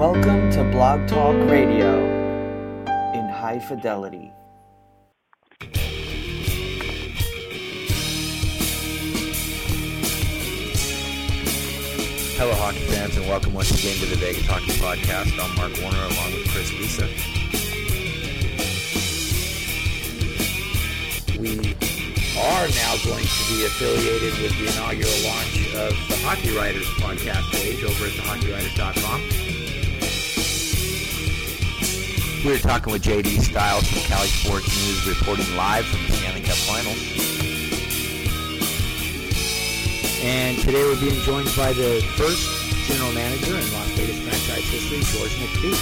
Welcome to Blog Talk Radio in high fidelity. Hello, hockey fans, and welcome once again to the Vegas Hockey Podcast. I'm Mark Warner along with Chris Lisa. We are now going to be affiliated with the inaugural launch of the Hockey Writers podcast page over at thehockeywriters.com. We were talking with JD Styles from Cali Sports News, reporting live from the Stanley Cup Finals. And today we're being joined by the first general manager in Las Vegas franchise history, George McPhee.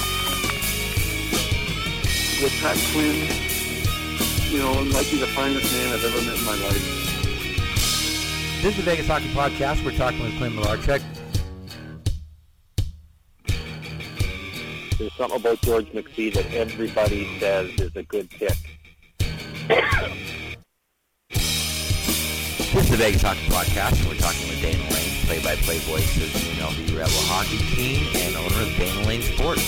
with Pat Quinn, you know, I might be the finest man I've ever met in my life. This is the Vegas Hockey Podcast. We're talking with Clint Malarchuk. There's something about George McPhee that everybody says is a good pick. This is the Vegas Hockey Podcast, and we're talking with Dana Lane, play-by-play voice of the UNLV Rebel hockey team and owner of Dana Lane Sports.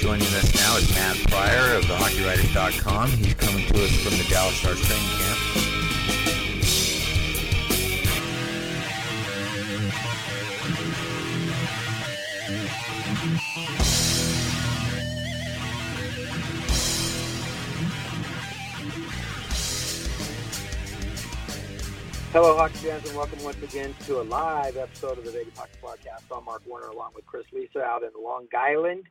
Joining us now is Matt Pryor of thehockeywriters.com. He's coming to us from the Dallas Stars training camp. Hello, hockey fans, and welcome once again to a live episode of the Vegas Hockey Podcast. I'm Mark Warner, along with Chris Lisa, out in Long Island,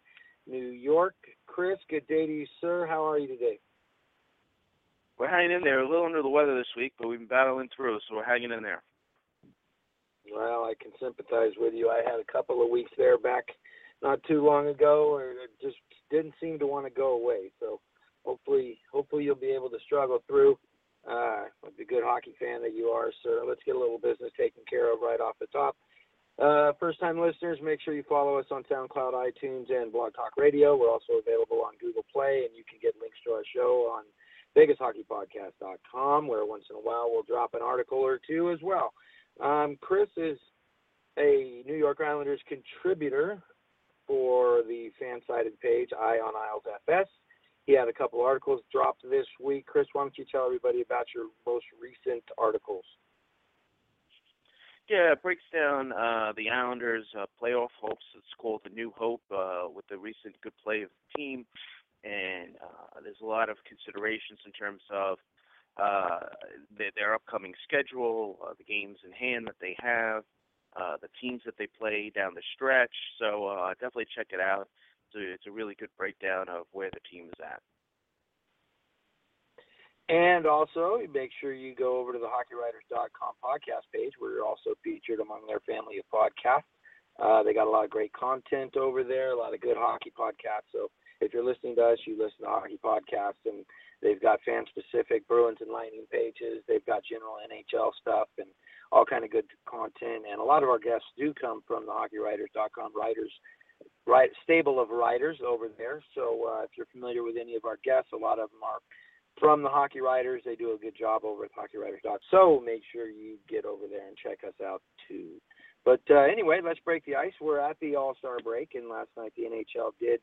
New York. Chris, good day to you, sir. How are you today? We're hanging in there. A little under the weather this week, but we've been battling through, so we're hanging in there. Well, I can sympathize with you. I had a couple of weeks there back not too long ago, or it just didn't seem to want to go away. So hopefully, hopefully you'll be able to struggle through. Uh, good hockey fan that you are, sir. Let's get a little business taken care of right off the top. Uh, first time listeners, make sure you follow us on SoundCloud, iTunes, and Blog Talk Radio. We're also available on Google Play, and you can get links to our show on VegasHockeyPodcast.com, where once in a while we'll drop an article or two as well. Um, Chris is a New York Islanders contributor for the fan sided page, Eye on Isles FS. He had a couple articles dropped this week. Chris, why don't you tell everybody about your most recent articles? Yeah, it breaks down uh, the Islanders' uh, playoff hopes. It's called the New Hope uh, with the recent good play of the team, and uh, there's a lot of considerations in terms of uh, their, their upcoming schedule, uh, the games in hand that they have, uh, the teams that they play down the stretch. So uh, definitely check it out. It's a, it's a really good breakdown of where the team is at. And also, make sure you go over to the HockeyWriters.com podcast page, where you're also featured among their family of podcasts. Uh, they got a lot of great content over there, a lot of good hockey podcasts. So if you're listening to us, you listen to hockey podcasts, and they've got fan-specific Bruins and Lightning pages. They've got general NHL stuff and all kind of good content. And a lot of our guests do come from the HockeyWriters.com writers right stable of writers over there. So uh, if you're familiar with any of our guests, a lot of them are from the Hockey Writers. They do a good job over at HockeyWriters.com. So make sure you get over there and check us out too. But uh, anyway, let's break the ice. We're at the All Star break, and last night the NHL did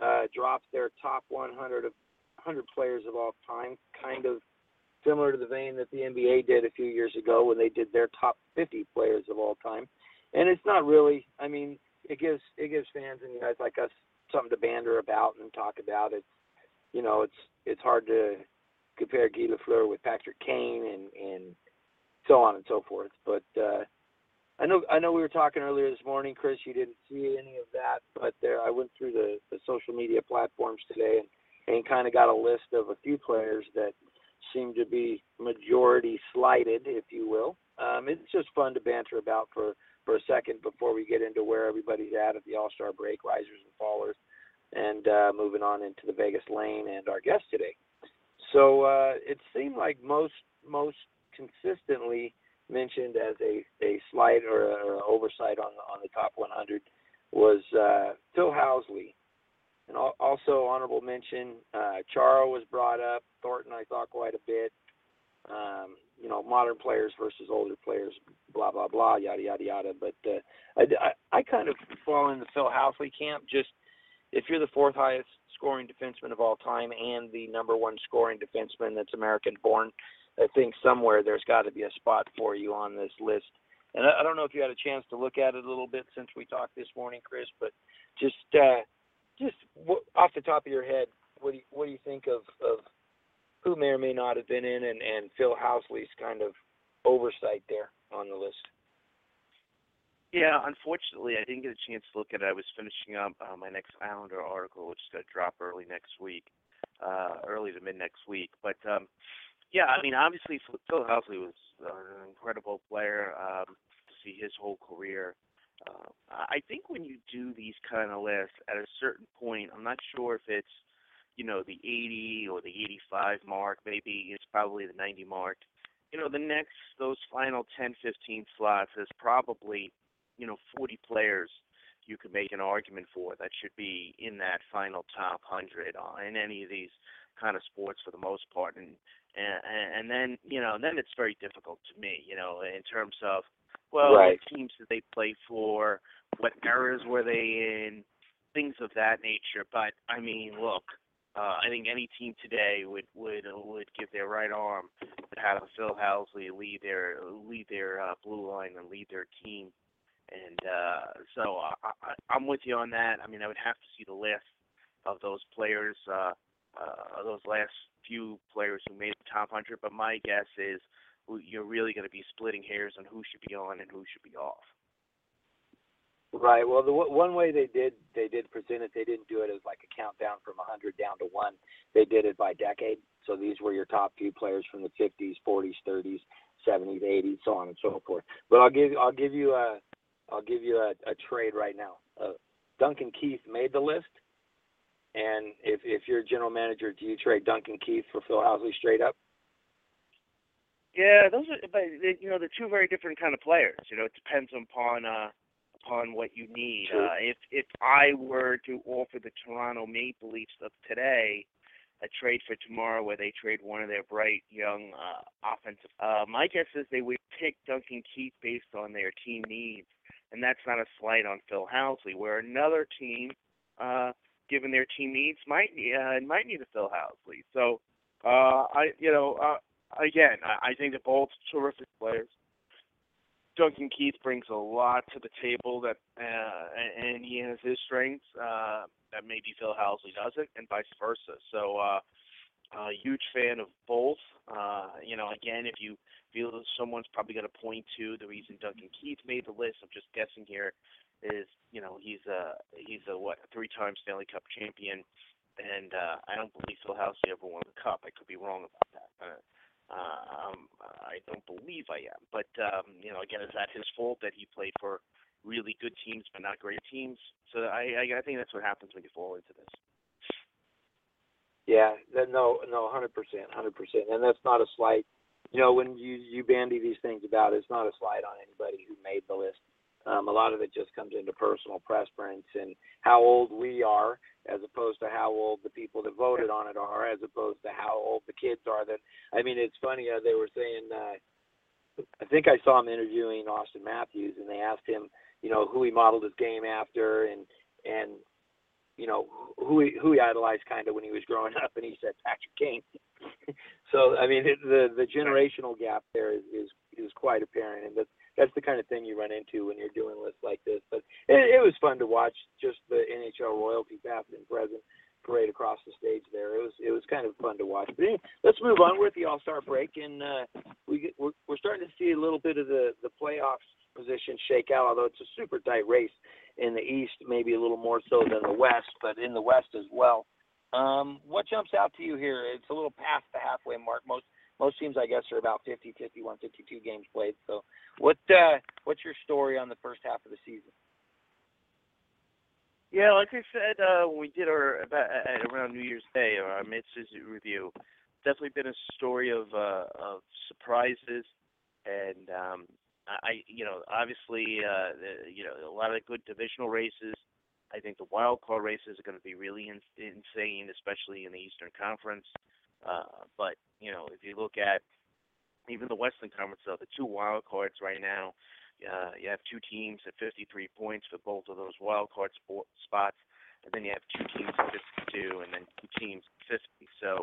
uh, drop their top 100 of 100 players of all time, kind of similar to the vein that the NBA did a few years ago when they did their top 50 players of all time. And it's not really. I mean, it gives it gives fans and guys like us something to banter about and talk about. It's you know, it's it's hard to compare Guy Lafleur with Patrick Kane and and so on and so forth. But uh, I know I know we were talking earlier this morning, Chris. You didn't see any of that, but there I went through the, the social media platforms today and and kind of got a list of a few players that seem to be majority slighted, if you will. Um, it's just fun to banter about for for a second before we get into where everybody's at at the All Star break, risers and fallers, and uh, moving on into the Vegas lane and our guest today. So uh, it seemed like most most consistently mentioned as a, a slight or, a, or an oversight on the, on the top 100 was uh, Phil Housley. And al- also honorable mention, uh, Chara was brought up. Thornton, I thought quite a bit. Um, you know, modern players versus older players, blah blah blah, yada yada yada. But uh, I, I I kind of fall in the Phil Housley camp. Just if you're the fourth highest scoring defenseman of all time and the number one scoring defenseman that's American born, I think somewhere there's got to be a spot for you on this list. And I, I don't know if you had a chance to look at it a little bit since we talked this morning, Chris, but just uh, just w- off the top of your head, what do you, what do you think of of who may or may not have been in and, and Phil Housley's kind of oversight there on the list? Yeah, unfortunately, I didn't get a chance to look at it. I was finishing up uh, my next Islander article, which is going to drop early next week, uh, early to mid next week. But um, yeah, I mean, obviously, Phil Housley was an incredible player um, to see his whole career. Uh, I think when you do these kind of lists, at a certain point, I'm not sure if it's you know the 80 or the 85 mark. Maybe it's probably the 90 mark. You know, the next those final 10, 15 slots is probably you know 40 players you could make an argument for that should be in that final top 100 in any of these kind of sports for the most part and and and then you know then it's very difficult to me you know in terms of well right. what teams did they play for what eras were they in things of that nature but i mean look uh, I think any team today would would would give their right arm to have Phil Housley lead their lead their uh, blue line and lead their team and uh, so I, I, I'm with you on that. I mean, I would have to see the list of those players, uh, uh, those last few players who made the top 100. But my guess is you're really going to be splitting hairs on who should be on and who should be off. Right. Well, the one way they did they did present it, they didn't do it as like a countdown from 100 down to one. They did it by decade. So these were your top few players from the 50s, 40s, 30s, 70s, 80s, so on and so forth. But I'll give I'll give you a I'll give you a, a trade right now. Uh, Duncan Keith made the list, and if if you're a general manager, do you trade Duncan Keith for Phil Housley straight up? Yeah, those are, but you know, they're two very different kind of players. You know, it depends upon uh, upon what you need. Uh, if if I were to offer the Toronto Maple Leafs of today a trade for tomorrow, where they trade one of their bright young uh, offensive, uh, my guess is they would pick Duncan Keith based on their team needs and that's not a slight on Phil Housley. Where another team, uh, given their team needs, might uh, might need a Phil Housley. So, uh, I you know, uh, again, I, I think they're both terrific players. Duncan Keith brings a lot to the table that, uh, and he has his strengths uh, that maybe Phil Housley doesn't, and vice versa. So, uh, a huge fan of both. Uh, you know, again, if you feel that someone's probably going to point to the reason Duncan Keith made the list. I'm just guessing here. Is you know he's a he's a what three-time Stanley Cup champion, and uh, I don't believe Phil Housley ever won the cup. I could be wrong about that. Uh, um, I don't believe I am, but um, you know, again, is that his fault that he played for really good teams but not great teams? So I, I, I think that's what happens when you fall into this. Yeah, then no, no, hundred percent, hundred percent, and that's not a slight you know, when you you bandy these things about, it's not a slight on anybody who made the list. Um, a lot of it just comes into personal preference and how old we are, as opposed to how old the people that voted on it are, as opposed to how old the kids are. That I mean, it's funny. Uh, they were saying, uh, I think I saw him interviewing Auston Matthews, and they asked him, you know, who he modeled his game after, and and you know who he who he idolized kind of when he was growing up, and he said Patrick Kane. so I mean the the generational gap there is is, is quite apparent, and that's that's the kind of thing you run into when you're doing lists like this. But it, it was fun to watch just the NHL royalty past and present parade across the stage there. It was it was kind of fun to watch. But anyway, let's move on. We're at the All Star break, and uh, we we're, we're starting to see a little bit of the the playoffs position shake out. Although it's a super tight race in the East, maybe a little more so than the West, but in the West as well. Um, what jumps out to you here? It's a little past the halfway mark. Most most teams, I guess, are about 50, 51, 52 games played. So, what uh, what's your story on the first half of the season? Yeah, like I said uh, when we did our about, around New Year's Day, or our mid-season review, definitely been a story of uh, of surprises and um, I, you know, obviously, uh, you know, a lot of good divisional races. I think the wild card races are going to be really in, insane, especially in the Eastern Conference. Uh, but you know, if you look at even the Western Conference, though, the two wild cards right now, uh, you have two teams at 53 points for both of those wild card spots, and then you have two teams at 52, and then two teams at 50. So,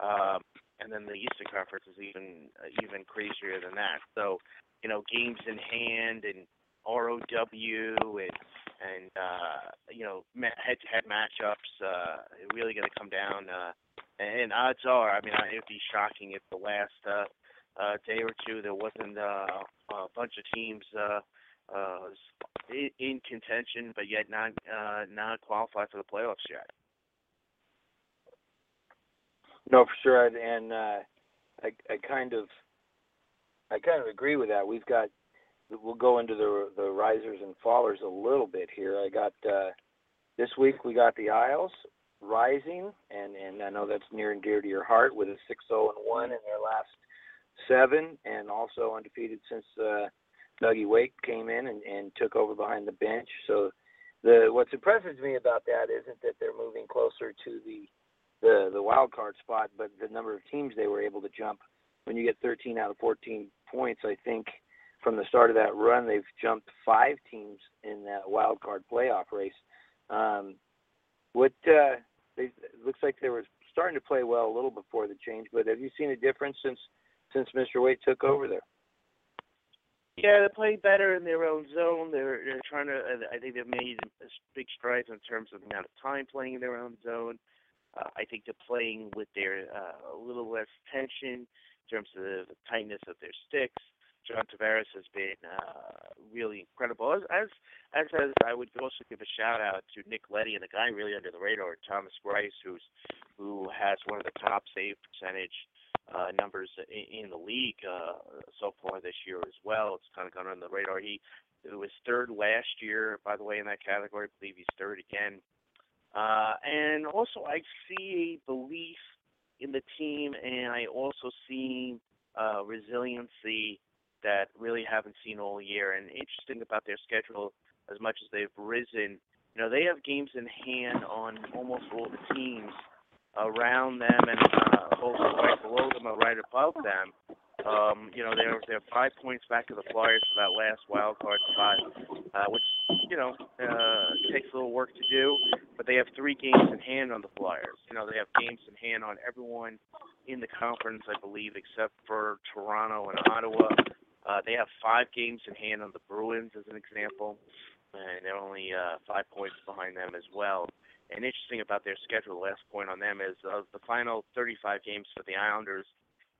um, and then the Eastern Conference is even uh, even crazier than that. So, you know, games in hand and ROW and and uh, you know head-to-head matchups uh, really going to come down. Uh, and odds are, I mean, it'd be shocking if the last uh, uh, day or two there wasn't uh, a bunch of teams uh, uh, in, in contention, but yet not uh, not qualified for the playoffs yet. No, for sure, and uh, I I kind of I kind of agree with that. We've got we'll go into the the risers and fallers a little bit here. I got uh, this week we got the Isles rising, and and I know that's near and dear to your heart with a six zero and one in their last seven, and also undefeated since uh, Dougie Weight came in and, and took over behind the bench. So the what's impressive to me about that isn't that they're moving closer to the the the wild card spot, but the number of teams they were able to jump. When you get 13 out of 14 points, I think from the start of that run, they've jumped five teams in that wild card playoff race. Um, what uh, they, it looks like they were starting to play well a little before the change, but have you seen a difference since since Mr. Weight took over there? Yeah, they play better in their own zone. They're they're trying to. I think they've made big strides in terms of the amount of time playing in their own zone. Uh, I think they're playing with their uh, a little less tension in terms of the tightness of their sticks. John Tavares has been uh, really incredible. As, as as as I would also give a shout out to Nick Leddy and the guy really under the radar, Thomas Greiss, who's who has one of the top save percentage uh, numbers in, in the league uh, so far this year as well. It's kind of gone under the radar. He it was third last year, by the way, in that category. I believe he's third again. Uh, and also, I see a belief in the team, and I also see uh, resiliency that really haven't seen all year. And interesting about their schedule, as much as they've risen, you know, they have games in hand on almost all the teams around them and uh, both right below them or right above them. Um, you know, they're they're five points back of the Flyers for that last wild card spot, uh, which you know uh, takes a little work to do. But they have three games in hand on the Flyers. You know, they have games in hand on everyone in the conference, I believe, except for Toronto and Ottawa. Uh, they have five games in hand on the Bruins, as an example, and they're only uh, five points behind them as well. And interesting about their schedule, the last point on them is of the final 35 games for the Islanders,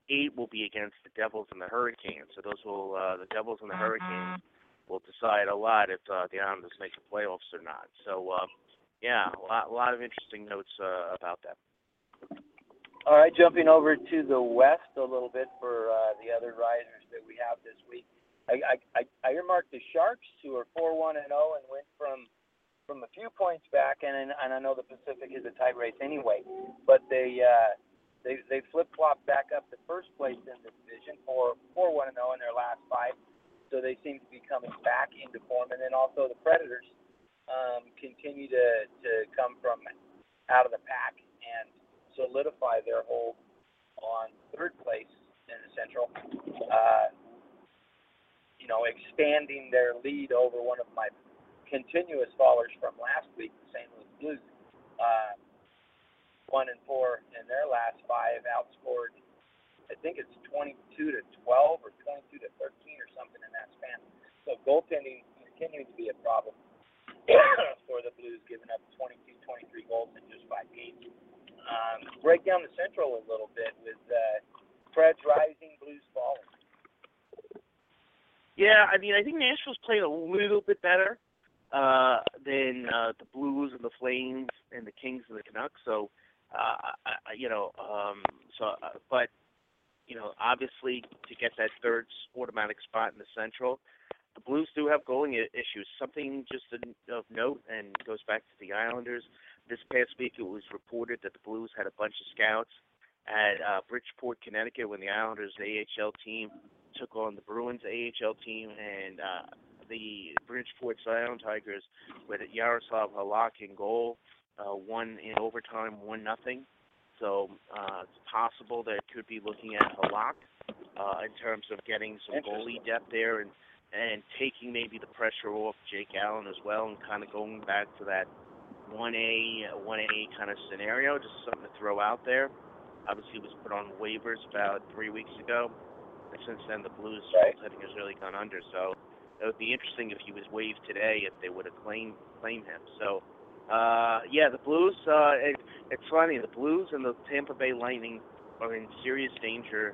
eight will be against the Devils and the Hurricanes. So those will uh, the Devils and the mm-hmm. Hurricanes will decide a lot if uh, the Islanders make the playoffs or not. So uh, yeah, a lot, a lot of interesting notes uh, about that. All right, jumping over to the west a little bit for uh, the other risers that we have this week. I, I, I earmarked the Sharks, who are four one and zero, oh and went from from a few points back, and and I know the Pacific is a tight race anyway, but they uh, they they flip flopped back up to first place in the division for four one and zero oh in their last five, so they seem to be coming back into form, and then also the Predators um, continue to to come from out of the pack and solidify their hold on third place in the Central. Uh, you know, expanding their lead over one of my continuous fallers from last week, the St. Louis Blues. Uh, one and four in their last five, outscored. I think it's 22 to 12 or 22 to 13 or something in that span. So goaltending continuing to be a problem for the Blues, giving up 22, 23 goals in just five games um, break down the Central a little bit with uh, Preds rising, Blues falling. Yeah, I mean, I think Nashville's played a little bit better uh, than uh, the Blues and the Flames and the Kings and the Canucks. So, uh, I, you know, um, so, uh, but you know, obviously to get that third automatic spot in the Central, Blues do have goaling issues. Something just of note, and goes back to the Islanders this past week it was reported that the Blues had a bunch of scouts at uh, Bridgeport, Connecticut, when the Islanders AHL team took on the Bruins AHL team, and uh, the Bridgeport Sound Tigers with Yaroslav Halak in goal, uh, won in overtime, one nothing. So uh, it's possible that it could be looking at Halak uh, in terms of getting some goalie depth there and and taking maybe the pressure off Jake Allen as well, and kind of going back to that one A one A kind of scenario. Just something to throw out there. Obviously, was put on waivers about three weeks ago, and since then the Blues Right. I think has really gone under. So it would be interesting if he was waived today if they would have claimed claimed him. So uh, yeah, the Blues. Uh, it, it's funny. The Blues and the Tampa Bay Lightning are in serious danger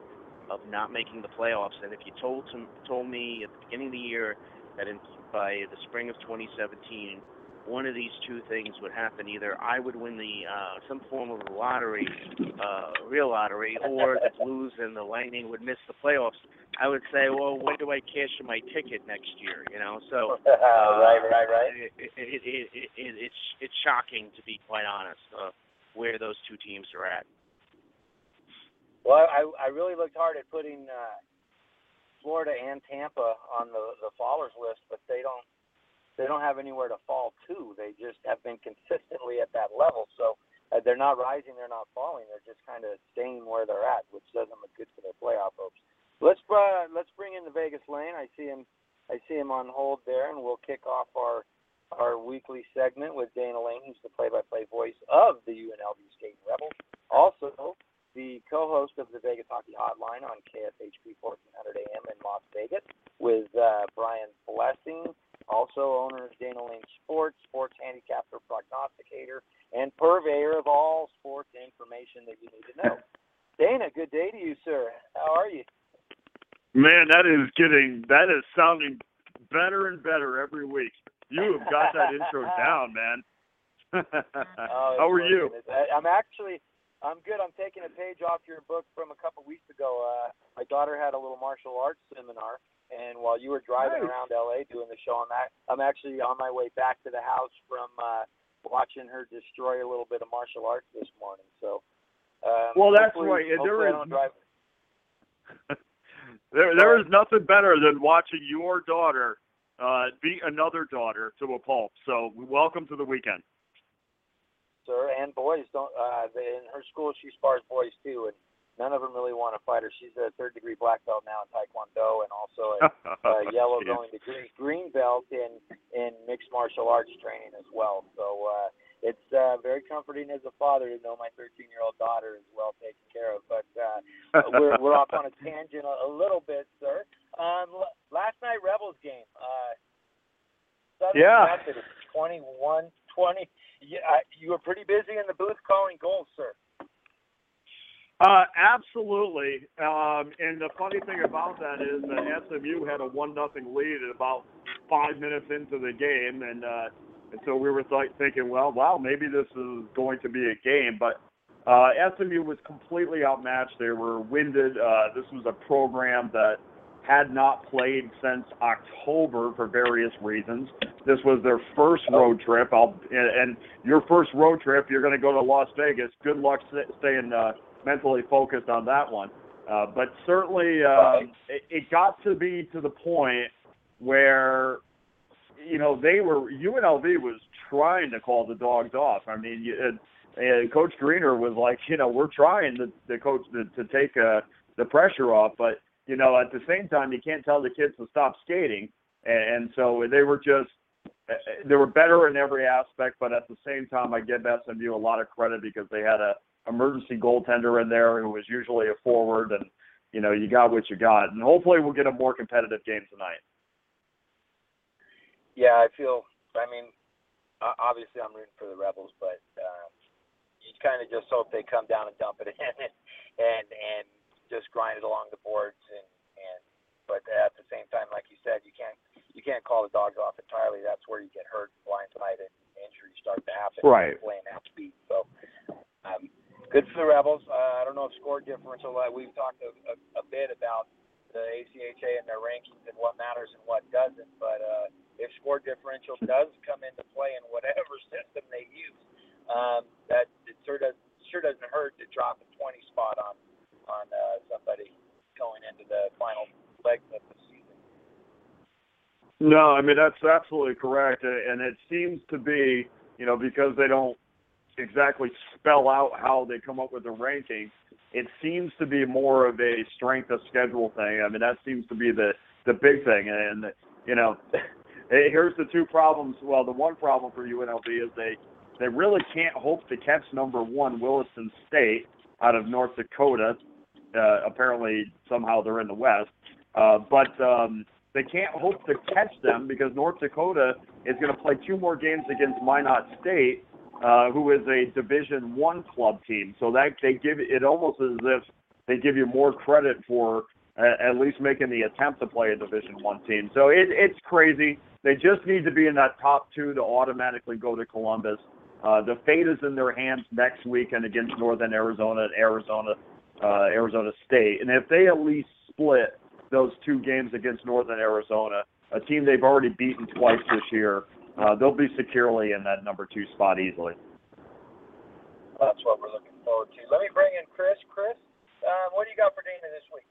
of not making the playoffs. And if you told to, told me at the beginning of the year that in, by the spring of 2017, one of these two things would happen: either I would win the uh, some form of a lottery, uh, real lottery, or the Blues and the Lightning would miss the playoffs. I would say, well, when do I cash in my ticket next year? You know, so right, right, right. it, it, it, it, it, it's it's shocking to be quite honest uh, where those two teams are at. Well, I I really looked hard at putting uh, Florida and Tampa on the the fallers list, but they don't they don't have anywhere to fall to. They just have been consistently at that level. So uh, they're not rising, they're not falling. They're just kind of staying where they're at, which doesn't look good for their playoff hopes. Let's uh, let's bring in the Vegas Lane. I see him I see him on hold there, and we'll kick off our our weekly segment with Dana Lane, who's the play-by-play voice of the UNLV State Rebels. Also, the co-host of the Vegas Hockey Hotline on KFHP 1400 AM in Las Vegas with uh, Brian Blessing, also owner of Dana Lane Sports, sports handicapper, prognosticator, and purveyor of all sports information that you need to know. Dana, good day to you, sir. How are you? Man, that is getting that is sounding better and better every week. You have got that intro down, man. Oh, How are it's you? I'm actually, I'm good. I'm taking a page off your book from a couple weeks ago. Uh, my daughter had a little martial arts seminar, and while you were driving Nice. around LA doing the show, I'm, I'm actually on my way back to the house from uh, watching her destroy a little bit of martial arts this morning. So, um, Well, that's right, there is- there, there is nothing better than watching your daughter uh, beat another daughter to a pulp. So, welcome to the weekend. Sir, and boys don't. Uh, in her school, she spars boys too, and none of them really want to fight her. She's a third degree black belt now in Taekwondo, and also a uh, yellow Jeez. going to green, green belt in in mixed martial arts training as well. So uh, it's uh, very comforting as a father to know my 13 year old daughter is well taken care of. But uh, we're we're off on a tangent a, a little bit, sir. Um, l- last night Rebels game. Uh, Southern Yeah. Methodist 21 20. Yeah, I- you were pretty busy in the booth calling goals, sir. Uh, absolutely. Um, and the funny thing about that is that SMU had a one nothing lead at about five minutes into the game, and uh, and so we were th- thinking, well, wow, maybe this is going to be a game. But uh, SMU was completely outmatched. They were winded. Uh, this was a program that had not played since October for various reasons. This was their first road trip. I'll, and, your first road trip, you're going to go to Las Vegas. Good luck st- staying uh, mentally focused on that one. Uh, but certainly, um, it, it got to be to the point where, you know, they were UNLV was trying to call the dogs off. I mean, you, and, and Coach Greener was like, you know, we're trying to, the coach to, to take uh, the pressure off, but you know, at the same time, you can't tell the kids to stop skating, and, so they were just uh, they were better in every aspect, but at the same time, I give SMU a lot of credit because they had a emergency goaltender in there who was usually a forward, and you know, you got what you got, and hopefully we'll get a more competitive game tonight. Yeah, I feel. I mean, obviously I'm rooting for the Rebels, but um, you kind of just hope they come down and dump it in and, and just grind it along the boards and and. But at the same time, like you said, you can't you can't call the dogs off entirely. That's where you get hurt, blindsided, and injuries start to happen. Right. Playing half speed. So, um, good for the Rebels. Uh, I don't know if score differential. Uh, we've talked a, a, a bit about the ACHA and their rankings and what matters and what doesn't. But uh, if score differential does come into play in whatever system they use, um, that it sure does sure doesn't hurt to drop a 20 spot on on uh, somebody going into the final legs of the season. No, I mean that's absolutely correct, and it seems to be, you know, because they don't exactly spell out how they come up with the ranking. it seems to be more of a strength of schedule thing. I mean, that seems to be the the big thing. And you know, here's the two problems. Well, the one problem for UNLV is they they really can't hope to catch number one Williston State out of North Dakota. Uh, apparently, somehow they're in the West, uh, but um, they can't hope to catch them because North Dakota is going to play two more games against Minot State, uh, who is a Division One club team. So that they give it almost as if they give you more credit for at least making the attempt to play a Division One team. So it, it's crazy. They just need to be in that top two to automatically go to Columbus. Uh, the fate is in their hands next weekend against Northern Arizona and Arizona, uh, Arizona State. And if they at least split those two games against Northern Arizona, a team they've already beaten twice this year, uh, they'll be securely in that number two spot easily. That's what we're looking forward to. Let me bring in Chris. Chris, uh, what do you got for Dana this week?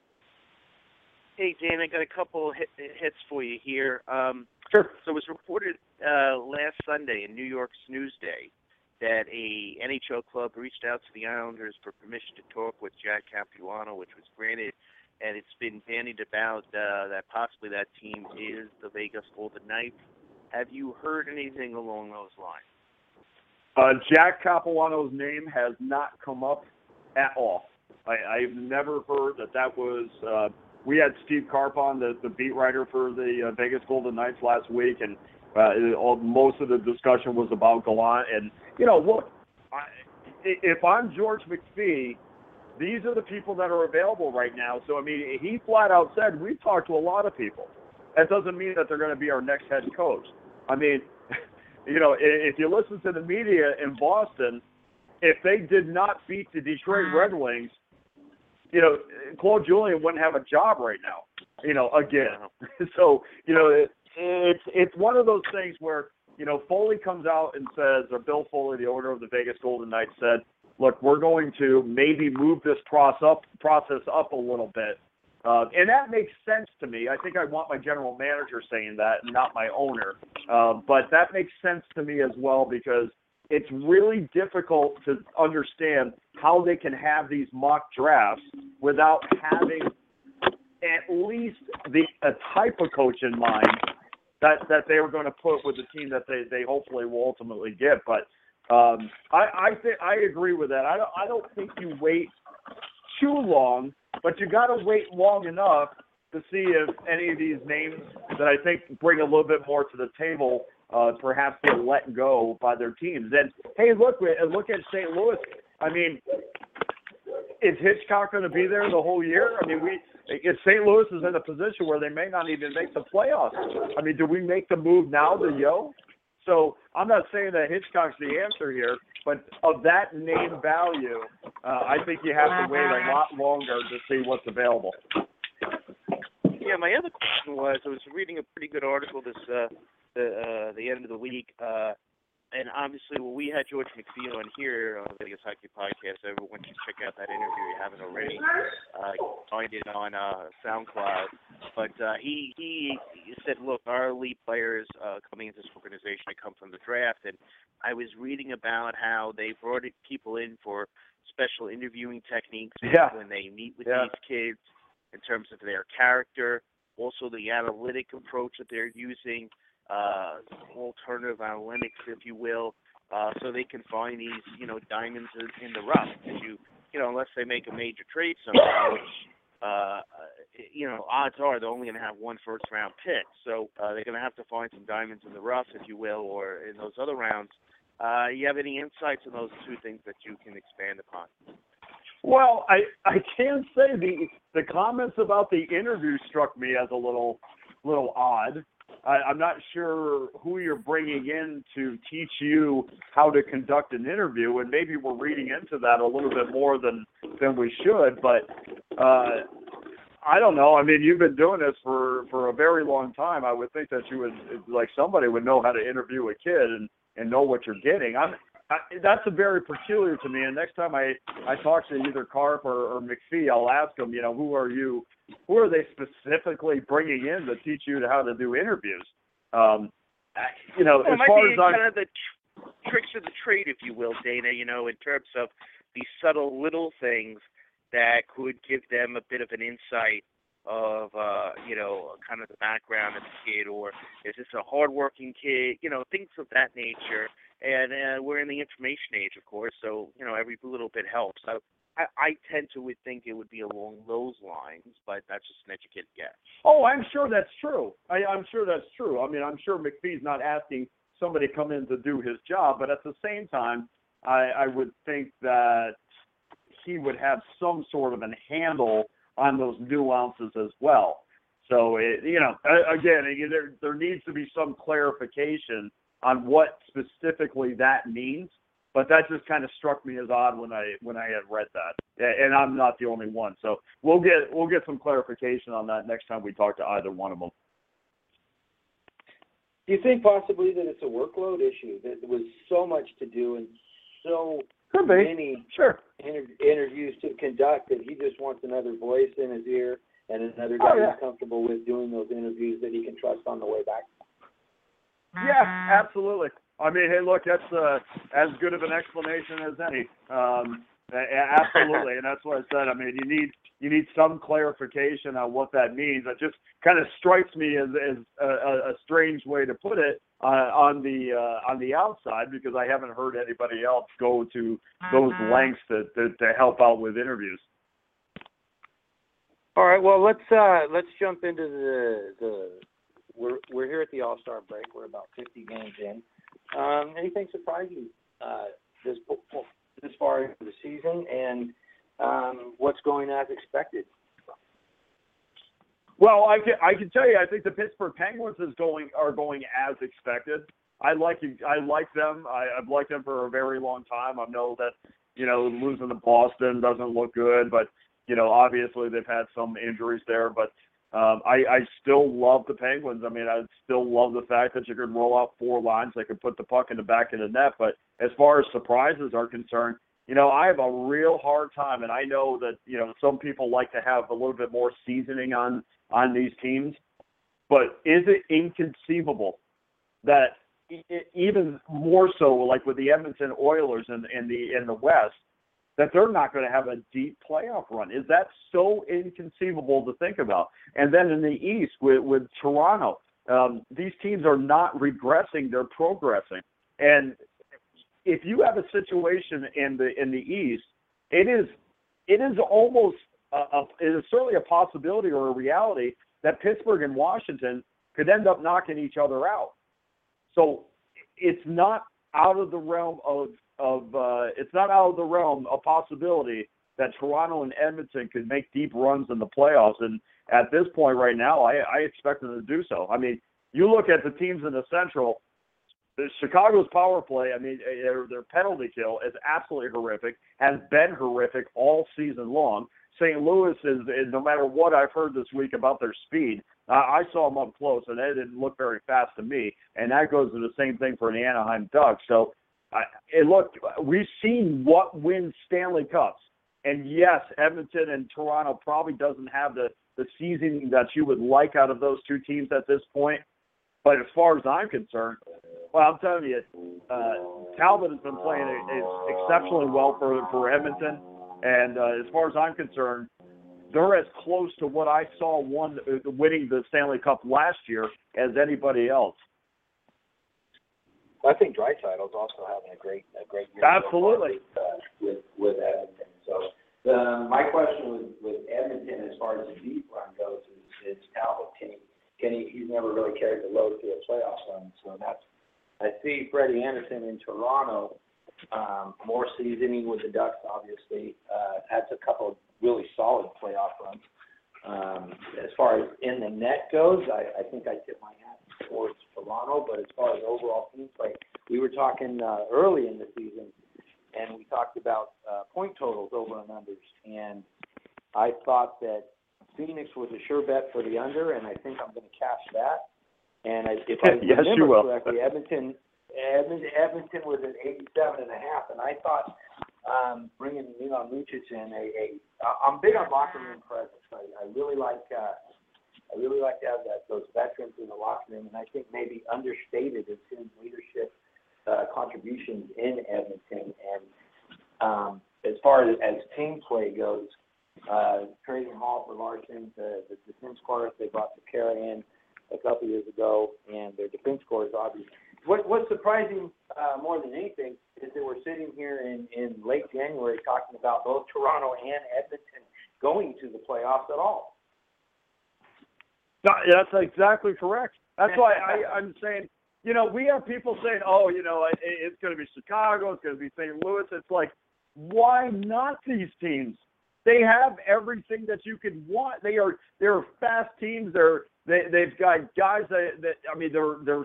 Hey, Dan, I got a couple hit, hits for you here. Um, sure. So it was reported uh, last Sunday in New York's Newsday that a NHL club reached out to the Islanders for permission to talk with Jack Capuano, which was granted, and it's been bandied about uh, that possibly that team is the Vegas Golden Knights. Have you heard anything along those lines? Uh, Jack Capuano's name has not come up at all. I, I've never heard that that was. Uh, we had Steve Carp on, the, the beat writer for the uh, Vegas Golden Knights last week, and uh, all, most of the discussion was about Gallant. And you know, look, I, if I'm George McPhee, these are the people that are available right now. So I mean, he flat out said we've talked to a lot of people. That doesn't mean that they're going to be our next head coach. I mean, you know, if you listen to the media in Boston, if they did not beat the Detroit mm-hmm. Red Wings, you know, Claude Julien wouldn't have a job right now. You know, again. so you know, it, it's it's one of those things where you know Foley comes out and says, or Bill Foley, the owner of the Vegas Golden Knights, said, "Look, we're going to maybe move this process up process up a little bit." Uh, and that makes sense to me. I think I want my general manager saying that, not my owner. Uh, but that makes sense to me as well because it's really difficult to understand how they can have these mock drafts without having at least the a type of coach in mind that that they were going to put with the team that they they hopefully will ultimately get. But um, I I think I agree with that. I don't I don't think you wait too long, but you got to wait long enough to see if any of these names that I think bring a little bit more to the table uh, perhaps get let go by their teams. And hey, look, look at St. Louis. I mean, is Hitchcock going to be there the whole year? I mean, we if St. Louis is in a position where they may not even make the playoffs. I mean, do we make the move now to Yeo? So I'm not saying that Hitchcock's the answer here, but of that name value, uh, I think you have to wait a lot longer to see what's available. Yeah, my other question was I was reading a pretty good article this uh, the uh, the end of the week. Uh, and obviously, well, we had George McPhee on here on the Vegas Hockey Podcast. Everyone should check out that interview if you haven't already. Uh, find it on uh, SoundCloud. But uh, he, he said, look, our elite players uh, coming into this organization they come from the draft, and I was reading about how they brought people in for special interviewing techniques yeah. when they meet with yeah. these kids in terms of their character, also the analytic approach that they're using uh, alternative analytics, if you will, uh, so they can find these, you know, diamonds in, the rough. You, you know, unless they make a major trade somehow, which, uh, you know, odds are they're only going to have one first round pick. So uh, they're going to have to find some diamonds in the rough, if you will, or in those other rounds. Uh, you have any insights on those two things that you can expand upon? Well, I I can say the the comments about the interview struck me as a little little odd. I, I'm not sure who you're bringing in to teach you how to conduct an interview, and maybe we're reading into that a little bit more than than we should. But uh, I don't know. I mean, you've been doing this for for a very long time. I would think that you would like somebody would know how to interview a kid and and know what you're getting. I'm I, that's a very peculiar to me. And next time I I talk to either Carp or, or McPhee, I'll ask them, you know, who are you? Who are they specifically bringing in to teach you how to do interviews? Um, you know, well, as far as kind I'm, of the tr- tricks of the trade, if you will, Dana. You know, in terms of these subtle little things that could give them a bit of an insight of uh, you know kind of the background of the kid, or is this a hardworking kid? You know, things of that nature. And uh, we're in the information age, of course, so you know every little bit helps. So I, I tend to would think it would be along those lines, but that's just an educated guess. Oh, I'm sure that's true. I, I'm sure that's true. I mean, I'm sure McPhee's not asking somebody to come in to do his job, but at the same time, I, I would think that he would have some sort of a handle on those nuances as well. So, it, you know, again, there there needs to be some clarification on what specifically that means. But that just kind of struck me as odd when I when I had read that, and I'm not the only one. So we'll get we'll get some clarification on that next time we talk to either one of them. Do you think possibly that it's a workload issue? That there was so much to do and so Could be. many Sure. inter- interviews to conduct that he just wants another voice in his ear and another oh, guy Oh, yeah. he's comfortable with doing those interviews that he can trust on the way back. Yeah, absolutely. I mean, hey, look, that's uh, as good of an explanation as any. Um, a- a- absolutely, and that's what I said. I mean, you need you need some clarification on what that means. It just kind of strikes me as, as a, a, a strange way to put it uh, on the uh, on the outside because I haven't heard anybody else go to those lengths to, to to help out with interviews. All right, well let's uh let's jump into the the we're we're here at the All Star break. We're about 50 games in. Um, anything surprise you uh, this this far into the season, and um, what's going as expected? Well, I can I can tell you, I think the Pittsburgh Penguins is going are going as expected. I like I like them. I, I've liked them for a very long time. I know that you know losing to Boston doesn't look good, but you know obviously they've had some injuries there. But um, I, I still love the Penguins. I mean, I still love the fact that you could roll out four lines. They could put the puck in the back of the net. But as far as surprises are concerned, you know, I have a real hard time, and I know that you know some people like to have a little bit more seasoning on on these teams. But is it inconceivable that even more so, like with the Edmonton Oilers in, in the in the West, that they're not going to have a deep playoff run? Is that so inconceivable to think about? And then in the East with with Toronto, um, these teams are not regressing; they're progressing. And if you have a situation in the in the East, it is it is almost a, a, it is certainly a possibility or a reality that Pittsburgh and Washington could end up knocking each other out. So it's not out of the realm of of uh, it's not out of the realm a possibility that Toronto and Edmonton could make deep runs in the playoffs. And at this point right now, I, I expect them to do so. I mean, you look at the teams in the Central. Chicago's power play, I mean, their, their penalty kill is absolutely horrific, has been horrific all season long. St. Louis is, is, no matter what I've heard this week about their speed, uh, I saw them up close, and they didn't look very fast to me. And that goes to the same thing for the Anaheim Ducks. So, uh, and look, we've seen what wins Stanley Cups. And yes, Edmonton and Toronto probably doesn't have the, the seasoning that you would like out of those two teams at this point. But as far as I'm concerned, well, I'm telling you, uh, Talbot has been playing exceptionally well for for Edmonton, and uh, as far as I'm concerned, they're as close to what I saw one uh, winning the Stanley Cup last year as anybody else. I think Draisaitl's also having a great a great year. Absolutely. With, uh, with with Edmonton. So the, my question with with Edmonton, as far as the deep run goes, is, is Talbot. Can he, can he? He's never really carried the load through a playoff run. So that's. I see Freddie Andersen in Toronto. Um, more seasoning with the Ducks, obviously. Uh, had a couple of really solid playoff runs. Um, as far as in the net goes, I, I think I tip my hat towards Toronto, but as far as overall team play, we were talking uh, early in the season, and we talked about uh, point totals over and unders, and I thought that Phoenix was a sure bet for the under, and I think I'm going to cash that. And I, if I Yes, remember correctly, Edmonton, Edmonton, Edmonton was at 87 and a half, and I thought um, bringing Milan Lucic in, a, a I'm big on locker room presence. I, I really like. Uh, I really like to have that those veterans in the locker room, and I think maybe understated is his leadership uh, contributions in Edmonton. And um, as far as, as team play goes, uh, trading Hall for Larsson, the, the defense corps they brought Sekera in a couple years ago, and their defense corps is obvious. What, what's surprising uh, more than anything is that we're sitting here in, in late January talking about both Toronto and Edmonton going to the playoffs at all. No, that's exactly correct. That's why I, I'm saying, you know, we have people saying, oh, you know, it, it's going to be Chicago, it's going to be St. Louis. It's like, why not these teams? They have everything that you could want. They are they're fast teams. They're they they've got guys that, that I mean they're they're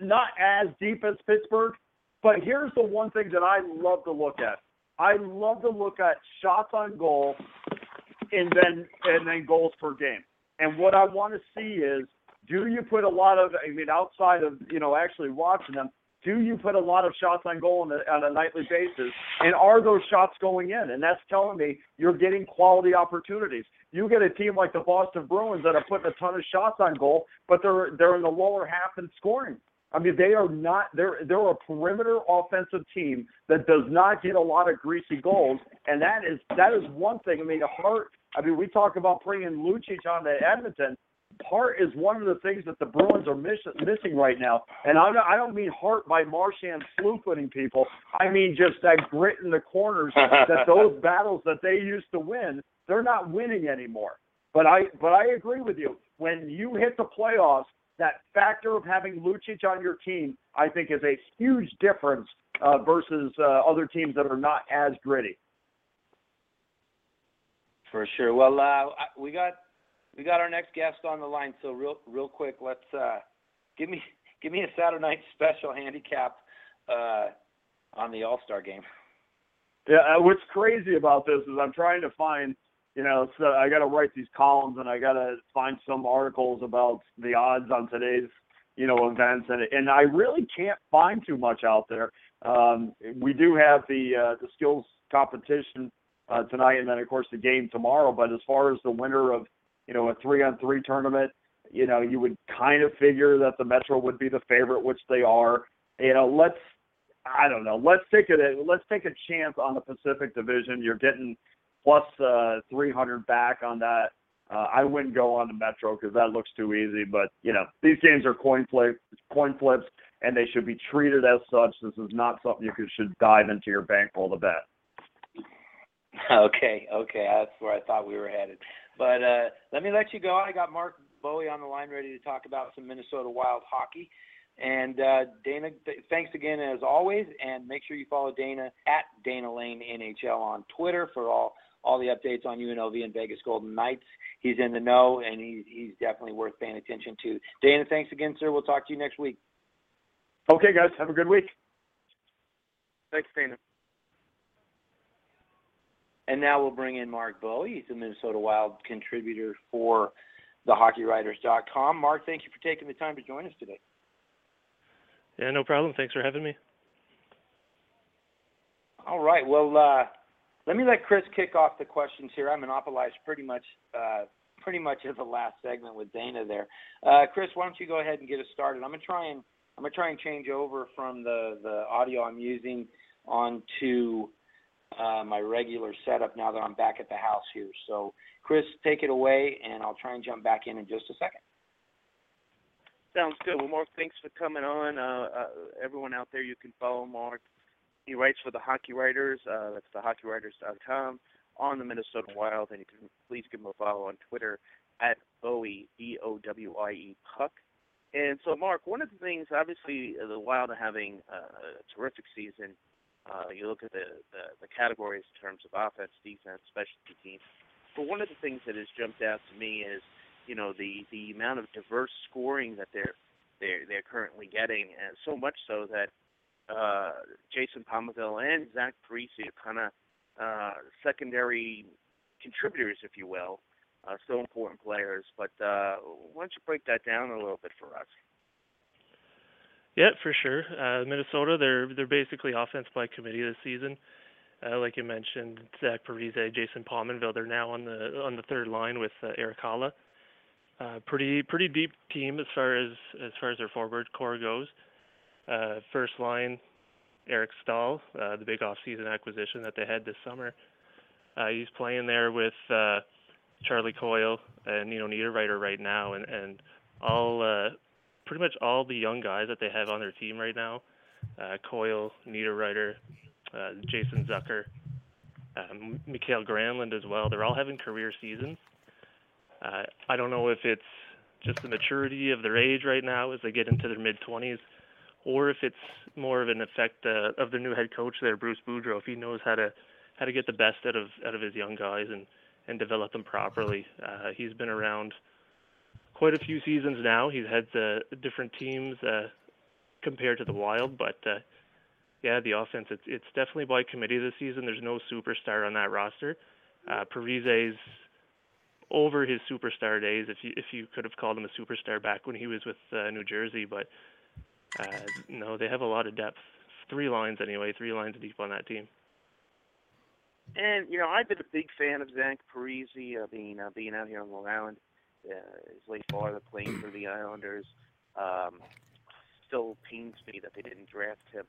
not as deep as Pittsburgh, but here's the one thing that I love to look at. I love to look at shots on goal and then and then goals per game. And what I want to see is do you put a lot of I mean outside of, you know, actually watching them, do you put a lot of shots on goal on a, on a nightly basis? And are those shots going in? And that's telling me you're getting quality opportunities. You get a team like the Boston Bruins that are putting a ton of shots on goal, but they're they're in the lower half and scoring. I mean, they are not. They're they're a perimeter offensive team that does not get a lot of greasy goals, and that is that is one thing. I mean, Hart. I mean, we talk about bringing Lucic on to Edmonton. Hart is one of the things that the Bruins are miss, missing right now, and I don't, I don't mean Hart by Marchand slew footing people. I mean just that grit in the corners that those battles that they used to win, they're not winning anymore. But I but I agree with you. When you hit the playoffs, that factor of having Lucic on your team, I think, is a huge difference uh, versus uh, other teams that are not as gritty. For sure. Well, uh, we got we got our next guest on the line. So real real quick, let's uh, give me give me a Saturday night special handicap uh, on the All Star game. Yeah, uh, what's crazy about this is I'm trying to find you know, so I got to write these columns and I got to find some articles about the odds on today's, you know, events, and and I really can't find too much out there. Um, we do have the uh, the skills competition uh, tonight, and then of course the game tomorrow. But as far as the winner of, you know, a three on three tournament, you know, you would kind of figure that the Metro would be the favorite, which they are. You know, let's I don't know. Let's take it. Let's take a chance on the Pacific Division. You're getting plus uh, 300 back on that. Uh, I wouldn't go on the Metro because that looks too easy. But you know, these games are coin flip, coin flips, and they should be treated as such. This is not something you should dive into your bankroll to bet. Okay, okay, that's where I thought we were headed. But uh, let me let you go. I got Mark Bowie on the line ready to talk about some Minnesota Wild hockey. And uh, Dana, th- thanks again as always, and make sure you follow Dana at Dana Lane NHL on Twitter for all all the updates on UNLV and Vegas Golden Knights. He's in the know, and he's he's definitely worth paying attention to. Dana, thanks again, sir. We'll talk to you next week. Okay, guys. Have a good week. Thanks, Dana. And now we'll bring in Mark Bowie. He's a Minnesota Wild contributor for thehockeywriters.com. Mark, thank you for taking the time to join us today. Yeah, no problem. Thanks for having me. All right. Well, uh, let me let Chris kick off the questions here. I monopolized pretty much uh, pretty much of the last segment with Dana there. Uh, Chris, why don't you go ahead and get us started? I'm gonna try and I'm gonna try and change over from the the audio I'm using onto my regular setup now that I'm back at the house here. So, Chris, take it away, and I'll try and jump back in in just a second. Sounds good. Well, Mark, thanks for coming on. Uh, uh, everyone out there, you can follow Mark he writes for the Hockey Writers. Uh, that's thehockeywriters.com on the Minnesota Wild, and you can please give him a follow on Twitter at Bowie B O W I E Puck. And so, Mark, one of the things, obviously, uh, the Wild are having uh, a terrific season. Uh, you look at the, the the categories in terms of offense, defense, specialty teams. But one of the things that has jumped out to me is, you know, the the amount of diverse scoring that they're they're they're currently getting, and so much so that uh, Jason Pominville and Zach Parise are kind of uh, secondary contributors, if you will, uh, still important players. But uh, why don't you break that down a little bit for us? Yeah, for sure. Uh, Minnesota, they're they're basically offense by committee this season. Uh, like you mentioned, Zach Parise, Jason Pominville, they're now on the on the third line with uh, Erik Haula. Uh, pretty pretty deep team as far as as far as their forward core goes. Uh, first line, Eric Staal, uh, the big off-season acquisition that they had this summer. Uh, he's playing there with uh, Charlie Coyle and Nino Niederreiter right now, and and all uh, pretty much all the young guys that they have on their team right now, uh, Coyle, Niederreiter, uh, Jason Zucker, um, Mikael Granlund as well. They're all having career seasons. Uh, I don't know if it's just the maturity of their age right now as they get into their mid 20s, or if it's more of an effect uh, of their new head coach there, Bruce Boudreau, if he knows how to how to get the best out of out of his young guys and and develop them properly. Uh, he's been around quite a few seasons now. He's had uh, different teams uh, compared to the Wild, but uh, yeah, the offense it's it's definitely by committee this season. There's no superstar on that roster. Uh, Parise's over his superstar days, if you if you could have called him a superstar back when he was with uh, New Jersey, but uh, no, they have a lot of depth. Three lines anyway, three lines deep on that team. And you know, I've been a big fan of Zach Parise, uh, being uh, being out here on Long Island. Uh, his late father playing for the Islanders. Um, still pains me that they didn't draft him.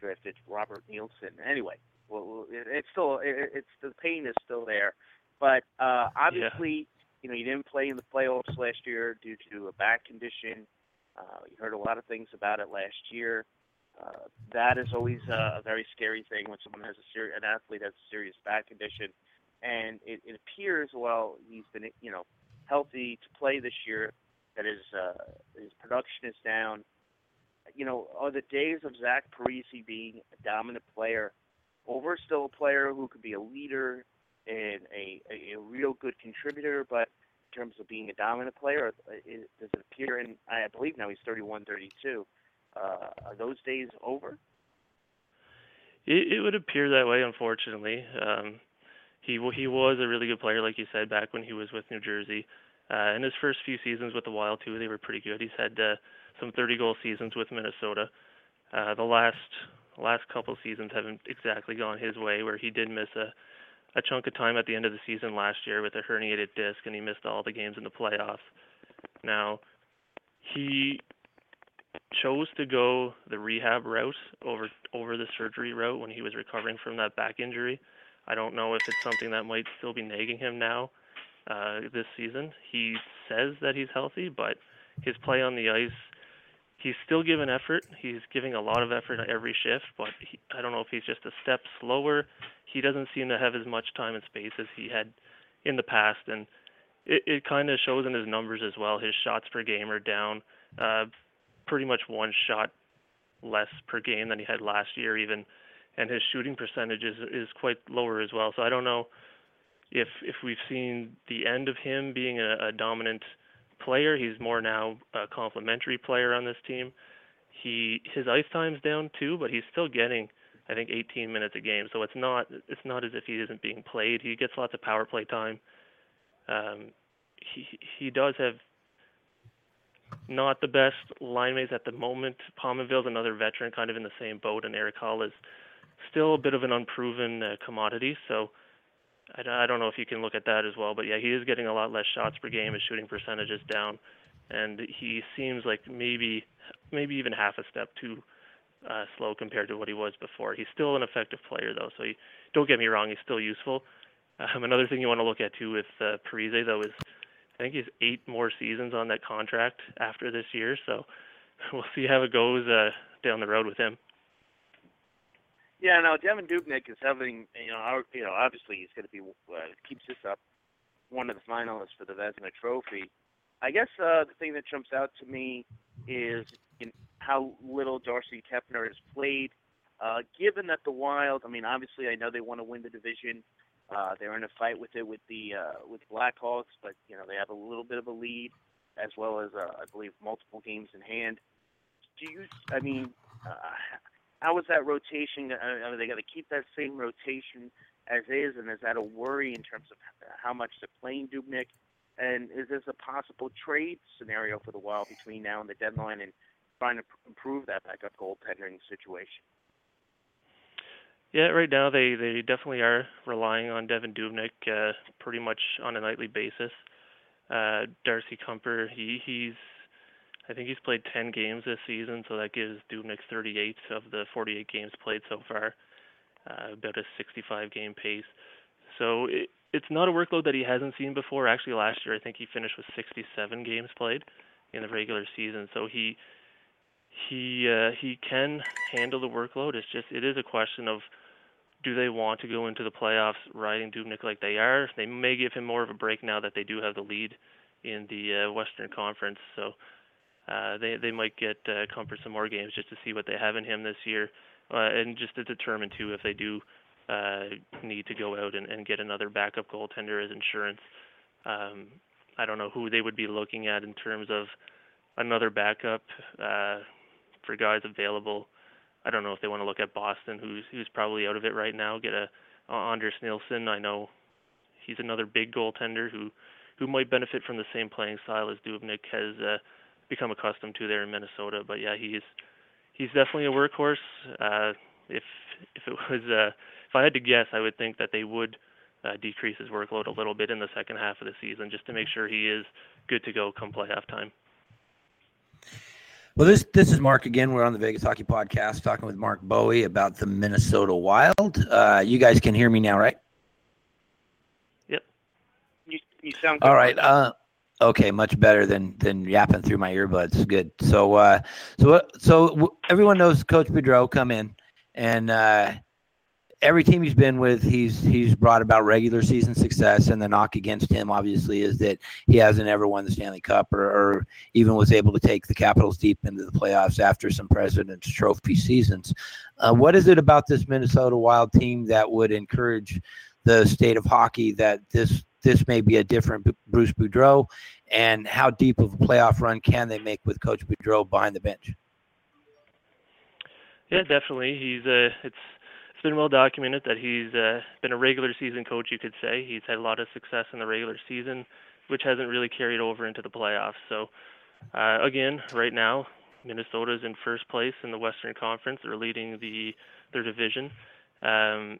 Drafted Robert Nilsson. Anyway, well, it, it's still it, it's the pain is still there. But uh, obviously, yeah. you know, you didn't play in the playoffs last year due to a back condition. Uh, you heard a lot of things about it last year. Uh, that is always a, very scary thing when someone has a serious, an athlete has a serious back condition, and it, it appears while he's been, you know, healthy to play this year, that his uh, his production is down. You know, are the days of Zach Parise being a dominant player over? Still a player who could be a leader and a, a, a real good contributor, but in terms of being a dominant player, it, does it appear? And I believe now he's 31, 32. Uh, are those days over? It, it would appear that way, unfortunately. Um, he he was a really good player, like you said, back when he was with New Jersey. Uh, in his first few seasons with the Wild too, they were pretty good. He's had uh, some 30 goal seasons with Minnesota. Uh, the last last couple seasons haven't exactly gone his way, where he did miss a a chunk of time at the end of the season last year with a herniated disc, and he missed all the games in the playoffs. Now, he chose to go the rehab route over over the surgery route when he was recovering from that back injury. I don't know if it's something that might still be nagging him now uh, this season. He says that he's healthy, but his play on the ice, he's still giving effort. He's giving a lot of effort on every shift, but he, I don't know if he's just a step slower. He doesn't seem to have as much time and space as he had in the past, and it, it kind of shows in his numbers as well. His shots per game are down, uh, pretty much one shot less per game than he had last year, even, and his shooting percentage is is quite lower as well. So I don't know if if we've seen the end of him being a, a dominant player. He's more now a complementary player on this team. He his ice time's down too, but he's still getting I think 18 minutes a game. So it's not it's not as if he isn't being played. He gets lots of power play time. Um, he he does have not the best line mates at the moment. Pominville's another veteran, kind of in the same boat, and Eric Hall is still a bit of an unproven uh, commodity. So I, I don't know if you can look at that as well, but yeah, he is getting a lot less shots per game. His shooting percentage is down, and he seems like maybe maybe even half a step too uh, slow compared to what he was before. He's still an effective player though, so he, don't get me wrong, he's still useful. Um, another thing you want to look at too with uh, Parise though is I think he's eight more seasons on that contract after this year, so we'll see how it goes uh, down the road with him. Yeah, now Devan Dubnyk is having, you know, you know, obviously he's going to be uh, keeps this up, one of the finalists for the Vezina Trophy. I guess uh, the thing that jumps out to me is in how little Darcy Kuemper has played. Uh, given that the Wild, I mean, obviously I know they want to win the division. Uh, they're in a fight with it with the uh, with Blackhawks, but you know they have a little bit of a lead, as well as uh, I believe multiple games in hand. Do you? I mean, uh, how is that rotation? Uh, are they going to keep that same rotation as is, and is that a worry in terms of how much they're playing Dubnyk? And is this a possible trade scenario for the Wild between now and the deadline and trying to improve that backup goaltending situation? Yeah, right now they, they definitely are relying on Devan Dubnyk uh, pretty much on a nightly basis. Uh, Darcy Kuemper, he he's I think he's played 10 games this season, so that gives Dubnyk 38 of the 48 games played so far, uh, about a 65 game pace. So it, it's not a workload that he hasn't seen before. Actually, last year I think he finished with 67 games played in the regular season. So he he uh, he can handle the workload. It's just it is a question of do they want to go into the playoffs riding Dubnyk like they are? They may give him more of a break now that they do have the lead in the uh, Western Conference. So uh, they they might get uh, Kuemper some more games just to see what they have in him this year, uh, and just to determine too if they do uh, need to go out and, and get another backup goaltender as insurance. Um, I don't know who they would be looking at in terms of another backup uh, for guys available. I don't know if they want to look at Boston, who's who's probably out of it right now. Get a uh, Anders Nilsson. I know he's another big goaltender who who might benefit from the same playing style as Dubnyk has uh, become accustomed to there in Minnesota. But yeah, he's he's definitely a workhorse. Uh, if if it was uh, if I had to guess, I would think that they would uh, decrease his workload a little bit in the second half of the season just to make sure he is good to go come playoff time. Well, this this is Mark again. We're on the Vegas Hockey Podcast talking with Mark Bowie about the Minnesota Wild. Uh, you guys can hear me now, right? Yep. You, you sound good. All right. Uh, okay, much better than than yapping through my earbuds. Good. So uh, so so everyone knows Coach Boudreau come in and uh, every team he's been with, he's he's brought about regular season success. And the knock against him, obviously, is that he hasn't ever won the Stanley Cup or, or even was able to take the Capitals deep into the playoffs after some President's Trophy seasons. Uh, what is it about this Minnesota Wild team that would encourage the state of hockey that this this may be a different Bruce Boudreau, and how deep of a playoff run can they make with Coach Boudreau behind the bench? Yeah, definitely. He's a. uh, it's been well documented that he's uh, been a regular season coach, you could say. He's had a lot of success in the regular season, which hasn't really carried over into the playoffs. So, uh, again, right now, Minnesota is in first place in the Western Conference. They're leading the their division. Um,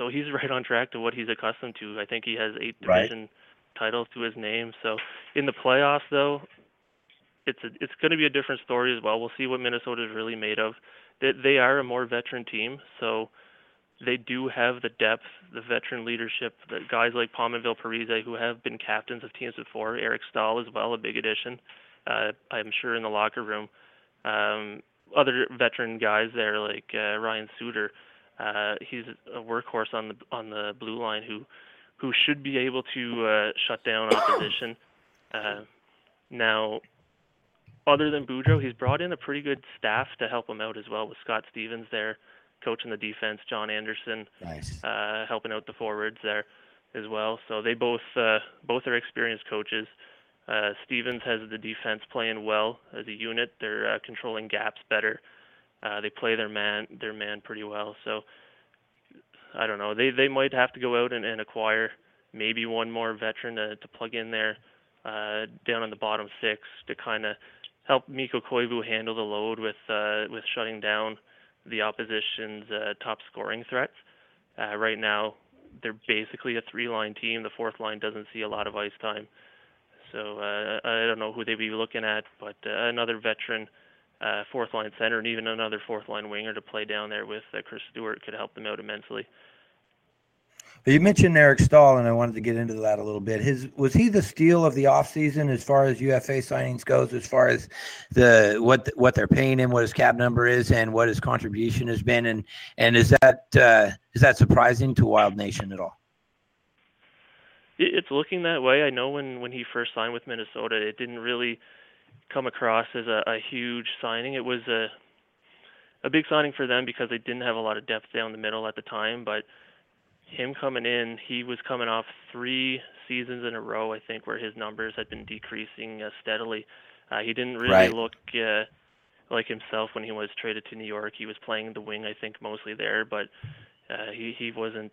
so he's right on track to what he's accustomed to. I think he has eight division right. titles to his name. So in the playoffs, though, it's a, it's going to be a different story as well. We'll see what Minnesota is really made of they, they are a more veteran team, so they do have the depth, the veteran leadership, the guys like Pominville Parise who have been captains of teams before. Eric Staal as well, a big addition. Uh, I'm sure in the locker room. Um, other veteran guys there like uh, Ryan Suter. Uh, he's a workhorse on the on the blue line who who should be able to uh, shut down opposition. Uh, now, other than Boudreau, he's brought in a pretty good staff to help him out as well with Scott Stevens there, coaching the defense, John Anderson, nice. uh, helping out the forwards there as well. So they both uh, both are experienced coaches. Uh, Stevens has the defense playing well as a unit. They're uh, controlling gaps better. Uh, they play their man their man pretty well. So I don't know. They they might have to go out and, and acquire maybe one more veteran to, to plug in there uh, down on the bottom six to kind of help Mikko Koivu handle the load with uh, with shutting down the opposition's uh, top scoring threats. Uh, right now, they're basically a three-line team. The fourth line doesn't see a lot of ice time, so uh, I don't know who they'd be looking at, but another veteran uh, fourth line center and even another fourth line winger to play down there with uh, Chris Stewart could help them out immensely. But you mentioned Eric Staal, and I wanted to get into that a little bit. His was he the steal of the offseason as far as UFA signings goes, as far as the what what they're paying him, what his cap number is, and what his contribution has been, and and is that uh, is that surprising to Wild Nation at all? It's looking that way. I know when when he first signed with Minnesota, it didn't really come across as a, a huge signing. It was a a big signing for them because they didn't have a lot of depth down the middle at the time, but him coming in, he was coming off three seasons in a row, I think, where his numbers had been decreasing uh, steadily. Uh, he didn't really right. look uh, like himself when he was traded to New York. He was playing the wing, I think, mostly there, but uh, he he wasn't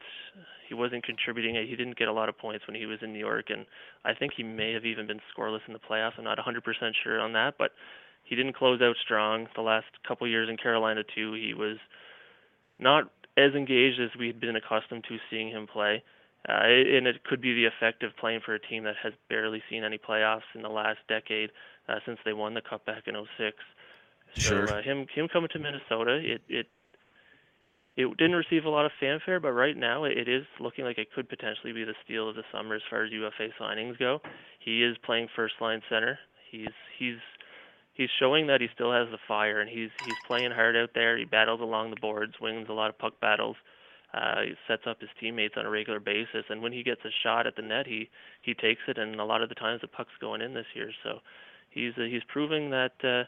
he wasn't contributing. He didn't get a lot of points when he was in New York, and I think he may have even been scoreless in the playoffs. I'm not 100% sure on that, but he didn't close out strong. The last couple years in Carolina too, he was not as engaged as we'd been accustomed to seeing him play. Uh, and it could be the effect of playing for a team that has barely seen any playoffs in the last decade uh, since they won the cup back in 06. Sure. Uh, him him coming to Minnesota, it it it didn't receive a lot of fanfare, but right now it is looking like it could potentially be the steal of the summer as far as UFA signings go. He is playing first line center. He's he's he's showing that he still has the fire, and he's he's playing hard out there. He battles along the boards, wins a lot of puck battles. Uh, he sets up his teammates on a regular basis, and when he gets a shot at the net, he he takes it, and a lot of the times the puck's going in this year. So he's uh, he's proving that. Uh,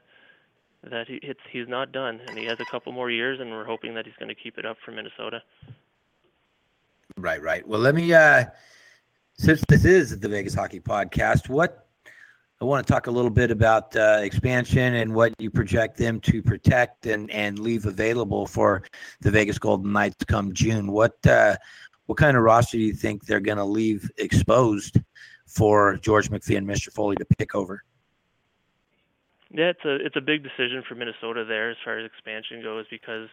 that he, it's he's not done, and he has a couple more years, and we're hoping that he's going to keep it up for Minnesota. Right, right. Well, let me. uh Since this is the Vegas Hockey Podcast, what I want to talk a little bit about uh, expansion and what you project them to protect and and leave available for the Vegas Golden Knights come June. What uh, what kind of roster do you think they're going to leave exposed for George McPhee and Mr. Foley to pick over? Yeah, it's a it's a big decision for Minnesota there as far as expansion goes because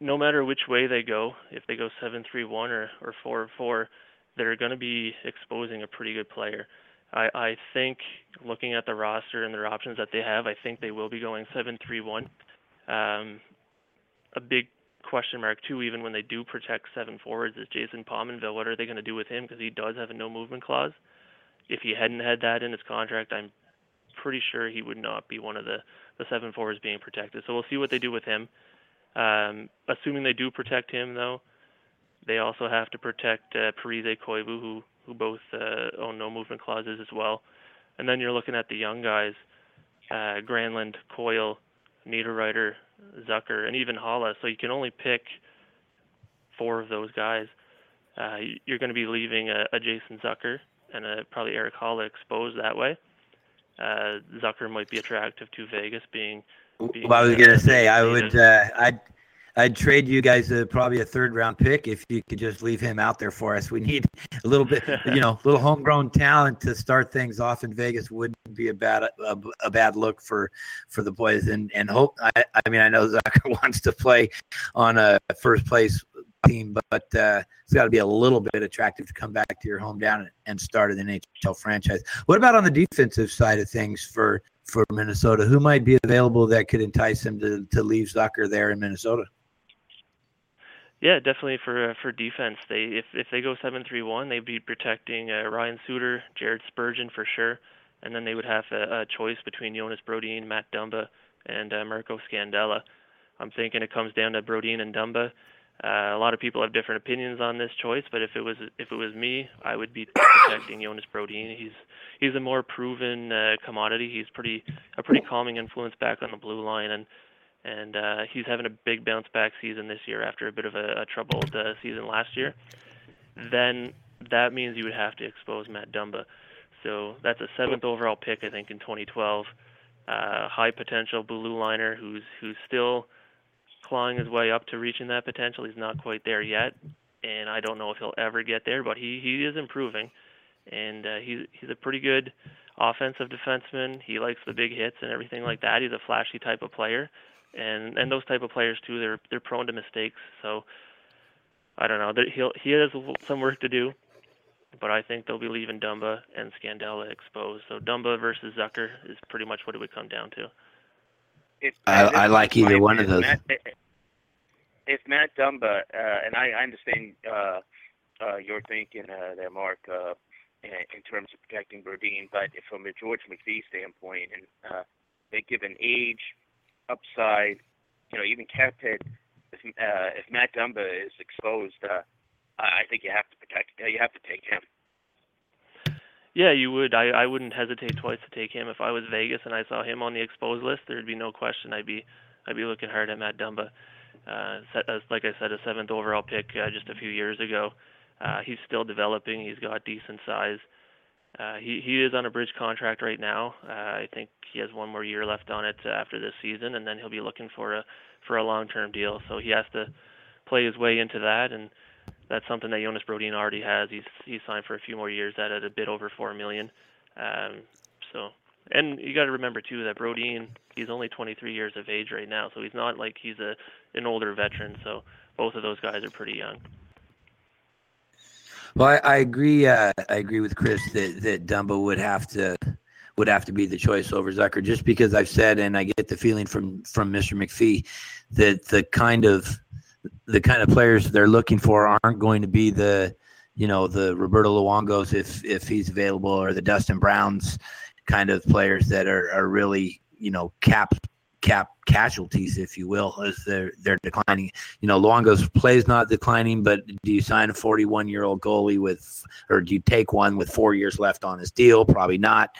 no matter which way they go, if they go seven three one or or four four, they're going to be exposing a pretty good player. I I think looking at the roster and their options that they have, I think they will be going seven three one. Um, a big question mark too, even when they do protect seven forwards, is Jason Pominville. What are they going to do with him? Because he does have a no movement clause. If he hadn't had that in his contract, I'm pretty sure he would not be one of the, the seven forwards being protected. So we'll see what they do with him. Um, assuming they do protect him, though, they also have to protect uh, Parise Koivu, who who both uh, own no movement clauses as well. And then you're looking at the young guys, uh, Granlund, Coyle, Niederreiter, Zucker, and even Haula. So you can only pick four of those guys. Uh, you're going to be leaving a, a Jason Zucker and a, probably Eric Haula exposed that way uh, Zucker might be attractive to Vegas, being. being well, I was gonna say I would. Uh, I'd. I'd trade you guys uh, probably a third round pick if you could just leave him out there for us. We need a little bit, you know, a little homegrown talent to start things off in Vegas wouldn't be a bad a, a bad look for for the boys. And and hope I, I mean I know Zucker wants to play on a first place team, but uh, it's got to be a little bit attractive to come back to your hometown and start an NHL franchise. What about on the defensive side of things for for Minnesota? Who might be available that could entice him to to leave Zucker there in Minnesota? Yeah, definitely for uh, for defense. They if if they go seven three one, they'd be protecting uh, Ryan Suter, Jared Spurgeon for sure, and then they would have a, a choice between Jonas Brodin, Matt Dumba, and uh, Marco Scandella. I'm thinking it comes down to Brodin and Dumba. Uh, a lot of people have different opinions on this choice, but if it was if it was me, I would be protecting Jonas Brodin. He's he's a more proven uh, commodity. He's pretty a pretty calming influence back on the blue line, and and uh, he's having a big bounce back season this year after a bit of a, a troubled uh, season last year. Then that means you would have to expose Matt Dumba. So that's a seventh overall pick, I think, in 2012. Uh, high potential blue liner who's who's still clawing his way up to reaching that potential. He's not quite there yet, and I don't know if he'll ever get there, but he he is improving, and uh, he's he's a pretty good offensive defenseman. He likes the big hits and everything like that. He's a flashy type of player, and and those type of players too. They're they're prone to mistakes. So I don't know. That he'll he has some work to do, but I think they'll be leaving Dumba and Scandella exposed. So Dumba versus Zucker is pretty much what it would come down to. If, I, I like either one of those. Matt, if Matt Dumba, uh, and I, I understand uh, uh, your thinking uh, there, Mark, uh, in, in terms of protecting Brodin, but from a George McPhee standpoint, and uh, they give an age, upside, you know, even it. If, uh, if Matt Dumba is exposed, uh, I think you have to protect. You have to take him. Yeah, you would. I I wouldn't hesitate twice to take him if I was Vegas and I saw him on the exposed list. There'd be no question. I'd be I'd be looking hard at Matt Dumba. Uh, as, like I said, a seventh overall pick uh, just a few years ago. Uh, he's still developing. He's got decent size. Uh, he he is on a bridge contract right now. Uh, I think he has one more year left on it after this season, and then he'll be looking for a for a long-term deal. So he has to play his way into that and that's something that Jonas Brodin already has. He's he's signed for a few more years at, at a bit over four million. Um, so, and you got to remember too that Brodin he's only 23 years of age right now, so he's not like he's a an older veteran. So both of those guys are pretty young. Well, I, I agree. Uh, I agree with Chris that that Dumba would have to would have to be the choice over Zucker, just because I've said and I get the feeling from from Mr. McPhee that the kind of the kind of players they're looking for aren't going to be the you know the Roberto Luongos if if he's available or the Dustin Browns kind of players that are, are really you know cap cap casualties, if you will, as they're they're declining. You know, Luongo's play is not declining, but do you sign a 41 year old goalie with, or do you take one with four years left on his deal? Probably not.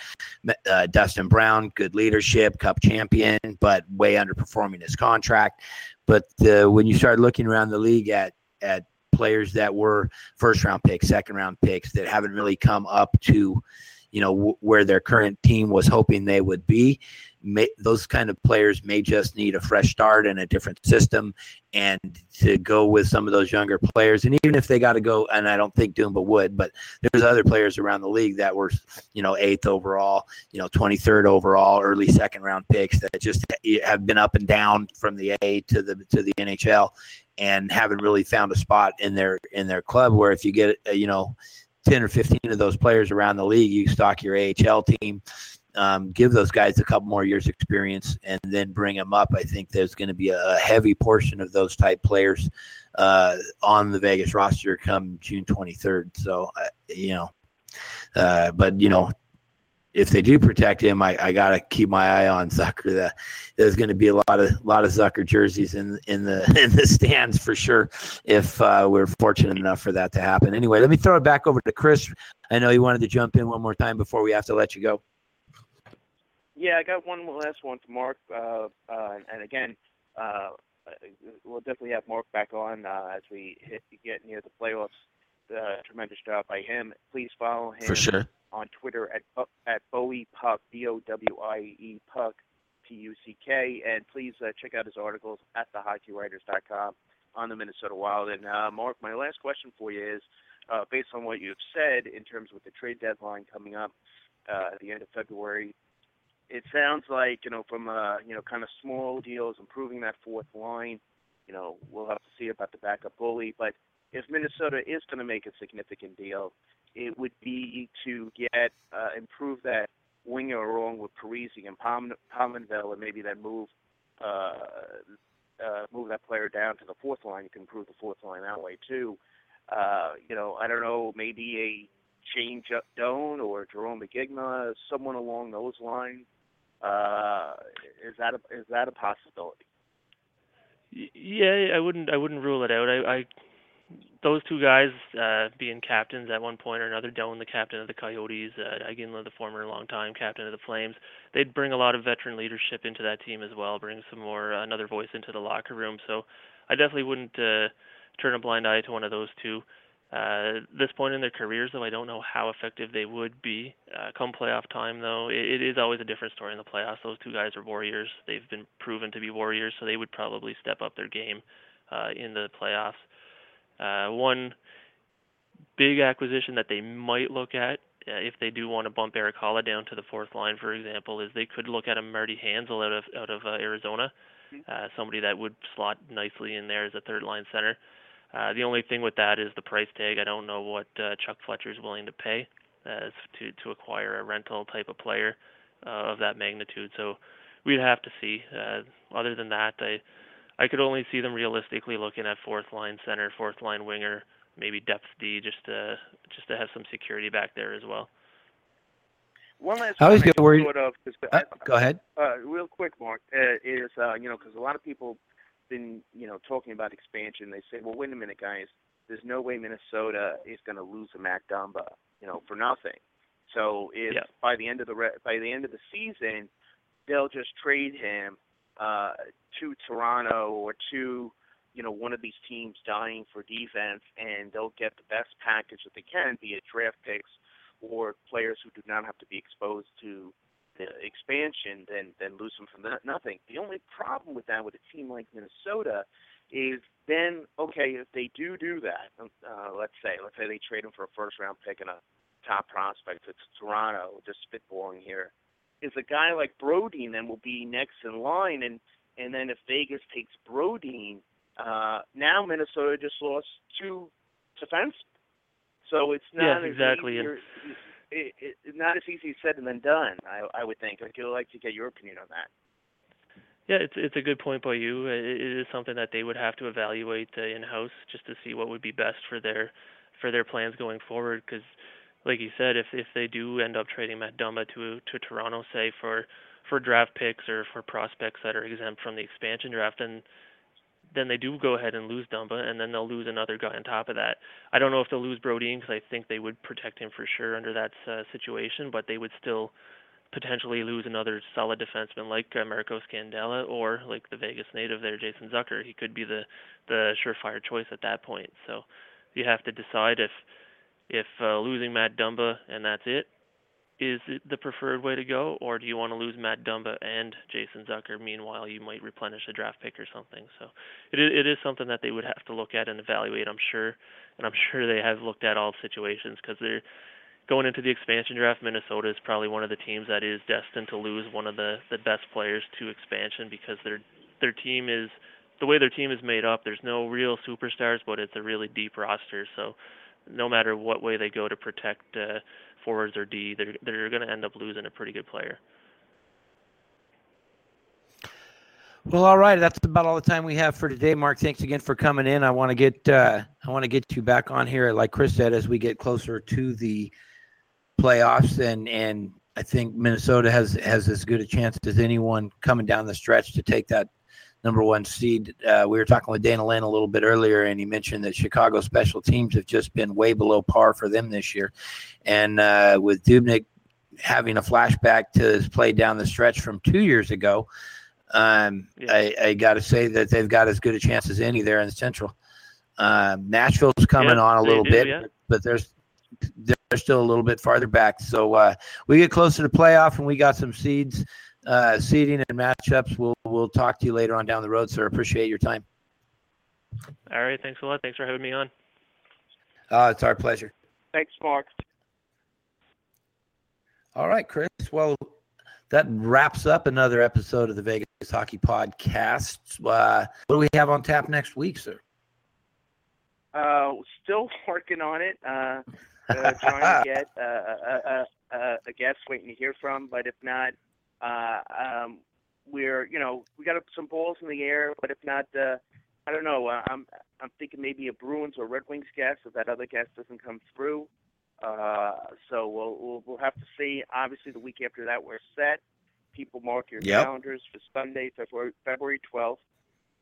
Uh, Dustin Brown, good leadership, Cup champion, but way underperforming his contract. But uh, when you start looking around the league at at players that were first round picks, second round picks that haven't really come up to you know w- where their current team was hoping they would be may, those kind of players may just need a fresh start and a different system and to go with some of those younger players. And even if they got to go and i don't think Dumba would but there's other players around the league that were you know eighth overall you know 23rd overall early second round picks that just have been up and down from the a to the to the nhl and haven't really found a spot in their in their club where if you get uh, you know 10 or 15 of those players around the league you stock your ahl team um, give those guys a couple more years experience and then bring them up. I think there's going to be a, heavy portion of those type players uh, on the Vegas roster come June 23rd. So, uh, you know, uh, but you know, if they do protect him, I, I got to keep my eye on Zucker. The, there's going to be a lot of lot of Zucker jerseys in in the in the stands for sure. If uh, we're fortunate enough for that to happen. Anyway, let me throw it back over to Chris. I know you wanted to jump in one more time before we have to let you go. Yeah, I got one last one for Mark. Uh, uh, and again, uh, we'll definitely have Mark back on uh, as we hit, get near the playoffs. Tremendous job by him. Please follow him for sure on Twitter at at Bowie Puck B O W I E Puck P U C K, and please uh, check out his articles at thehockeywriters.com on the Minnesota Wild. And uh, Mark, my last question for you is, uh, based on what you've said in terms of the trade deadline coming up uh, at the end of February, it sounds like you know from uh, you know kind of small deals, improving that fourth line. You know, we'll have to see about the backup goalie, but if Minnesota is going to make a significant deal, it would be to get uh, improve that winger along with Parise and Pominville, and maybe then move uh, uh, move that player down to the fourth line. You can improve the fourth line that way too. Uh, you know, I don't know, maybe a change up Doan or Jarome Iginla, someone along those lines. Uh, is that a, is that a possibility? Yeah, I wouldn't I wouldn't rule it out. I, I those two guys uh, being captains at one point or another, Doan, the captain of the Coyotes, uh, Iginla, the former longtime captain of the Flames, they'd bring a lot of veteran leadership into that team as well, bring some more uh, another voice into the locker room. So I definitely wouldn't uh, turn a blind eye to one of those two. Uh, this point in their careers, though, I don't know how effective they would be. Uh, come playoff time, though, it, it is always a different story in the playoffs. Those two guys are warriors. They've been proven to be warriors, so they would probably step up their game uh, in the playoffs. Uh, one big acquisition that they might look at uh, if they do want to bump Erik Haula down to the fourth line, for example, is they could look at a Marty Hanzal out of out of uh, Arizona, mm-hmm. uh, somebody that would slot nicely in there as a third line center. Uh, the only thing with that is the price tag. I don't know what uh, Chuck Fletcher is willing to pay as to to acquire a rental type of player uh, of that magnitude. So we'd have to see. Uh, other than that, I I could only see them realistically looking at fourth line center, fourth line winger, maybe depth D, just to just to have some security back there as well. One last. I always get worried. Sort of, uh, go ahead. Uh, real quick, Mark, uh, is uh, you know because a lot of people been, you know, talking about expansion, they say, well, wait a minute, guys. There's no way Minnesota is going to lose a Matt Dumba, you know, for nothing. So if yeah. by the end of the re- by the end of the season, they'll just trade him uh, to Toronto or to you know one of these teams dying for defense, and they'll get the best package that they can, be it draft picks or players who do not have to be exposed to the expansion than than lose them from nothing. The only problem with that with a team like Minnesota is then okay if they do do that. Uh, let's say let's say they trade him for a first round pick and a top prospect to Toronto. Just spitballing here. Is a guy like Brodin then will be next in line, and and then if Vegas takes Brodin, uh, now Minnesota just lost two defense. So it's not yes, exactly. Easier, it, it, not as easy said and then done. I, I would think. I'd like to get your opinion on that. Yeah, it's it's a good point by you. It, it is something that they would have to evaluate uh, in house just to see what would be best for their for their plans going forward. Because, like you said, if if they do end up trading Matt Dumba to to Toronto, say for for draft picks or for prospects that are exempt from the expansion draft, then then they do go ahead and lose Dumba, and then they'll lose another guy on top of that. I don't know if they'll lose Brodin because I think they would protect him for sure under that uh, situation, but they would still potentially lose another solid defenseman like uh, Marco Scandella or like the Vegas native there, Jason Zucker. He could be the the surefire choice at that point. So you have to decide if if uh, losing Matt Dumba and that's it is it the preferred way to go, or do you want to lose Matt Dumba and Jason Zucker? Meanwhile, you might replenish a draft pick or something. So it it is something that they would have to look at and evaluate. I'm sure, and I'm sure they have looked at all situations because they're going into the expansion draft. Minnesota is probably one of the teams that is destined to lose one of the the best players to expansion because their their team is the way their team is made up. There's no real superstars, but it's a really deep roster. So no matter what way they go to protect. Uh, forwards or D, they're they're going to end up losing a pretty good player. Well, all right. That's about all the time we have for today. Mark, thanks again for coming in. I want to get uh, I want to get you back on here, like Chris said, as we get closer to the playoffs, and and I think Minnesota has has as good a chance as anyone coming down the stretch to take that number one seed. Uh, we were talking with Dana Lane a little bit earlier, and he mentioned that Chicago special teams have just been way below par for them this year. And uh, with Dubnyk having a flashback to his play down the stretch from two years ago, um, yeah. I, I got to say that they've got as good a chance as any there in the Central. Um, Nashville's coming yeah, on a little do, bit, yeah. but there's they're still a little bit farther back. So uh, we get closer to playoff, and we got some seeds uh, seeding and matchups. We'll we'll talk to you later on down the road, sir. Appreciate your time. All right, thanks a lot. Thanks for having me on. Uh, it's our pleasure. Thanks, Mark. All right, Chris. Well, that wraps up another episode of the Vegas Hockey Podcast. Uh, what do we have on tap next week, sir? Uh, still working on it. Uh, uh trying to get uh, a, a, a, guest waiting to hear from, but if not, uh, um, we're you know we got some balls in the air, but if not, uh, I don't know. Uh, I'm I'm thinking maybe a Bruins or Red Wings guest if that other guest doesn't come through. Uh, so we'll, we'll we'll have to see. Obviously, the week after that we're set. People mark your yep. calendars for Sunday, February February 12th,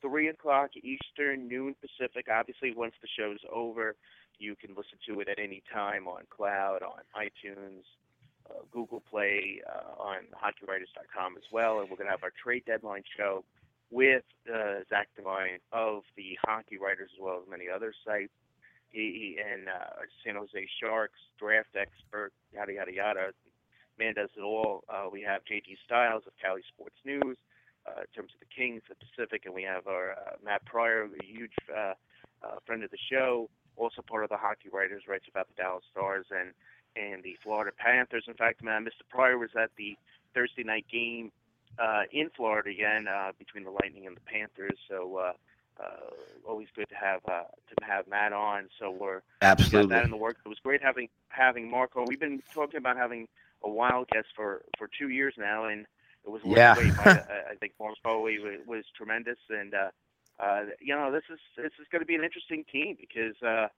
three o'clock Eastern, noon Pacific. Obviously, once the show's over, you can listen to it at any time on Cloud, on iTunes, uh, Google Play, uh, on HockeyWriters.com as well, and we're going to have our trade deadline show with uh, Zach Devine of the Hockey Writers as well as many other sites. He, and uh, San Jose Sharks draft expert, yada yada yada. Man does it all. Uh, we have JD Styles of Cali Sports News. Uh, in terms of the Kings, the Pacific, and we have our uh, Matt Pryor, a huge uh, uh, friend of the show, also part of the Hockey Writers, writes about the Dallas Stars and and the Florida Panthers. In fact, man, Mr. Pryor was at the Thursday night game uh, in Florida again uh, between the Lightning and the Panthers. So uh, uh, always good to have uh, to have Matt on. So we're absolutely that in the work. It was great having having Marco. We've been talking about having a wild guest for for two years now, and it was yeah. great. I, I think Marco was, was tremendous, and uh, uh, you know this is this is going to be an interesting team because. Uh,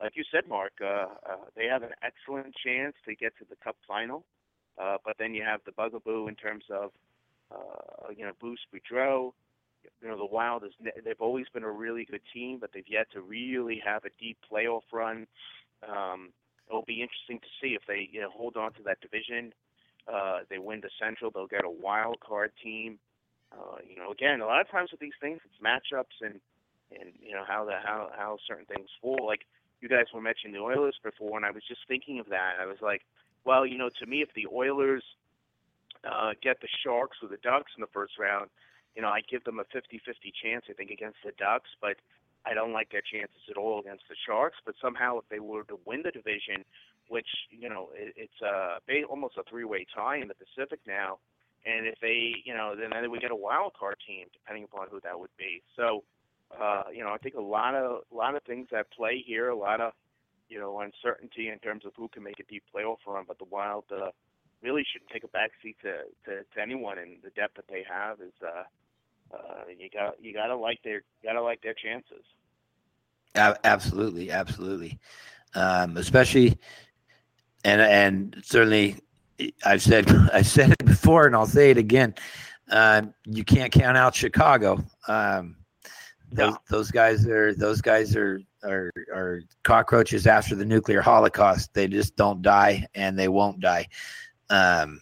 like you said, Mark, uh, uh, they have an excellent chance to get to the Cup final. Uh, but then you have the bugaboo in terms of, uh, you know, Bruce Boudreau. You know, the Wild is they've always been a really good team, but they've yet to really have a deep playoff run. Um, it'll be interesting to see if they you know hold on to that division. Uh, they win the Central, they'll get a wild card team. Uh, you know, again, a lot of times with these things, it's matchups and and you know how the how how certain things fall. Like you guys were mentioning the Oilers before, and I was just thinking of that. I was like, well, you know, to me, if the Oilers uh, get the Sharks or the Ducks in the first round, you know, I give them a 50-50 chance, I think, against the Ducks, but I don't like their chances at all against the Sharks. But somehow, if they were to win the division, which you know, it, it's a almost a three-way tie in the Pacific now, and if they, you know, then then we get a wild card team, depending upon who that would be. So uh, you know, I think a lot of a lot of things at play here, a lot of you know uncertainty in terms of who can make a deep playoff run. But the Wild uh, really shouldn't take a backseat to, to to anyone, and the depth that they have is uh, uh, you got you gotta like their gotta like their chances. absolutely, absolutely, um, especially, and and certainly, I've said I've said it before, and I'll say it again. Um, you can't count out Chicago. Um, those, No. those guys are those guys are, are are cockroaches after the nuclear holocaust. They just don't die, and they won't die. Um,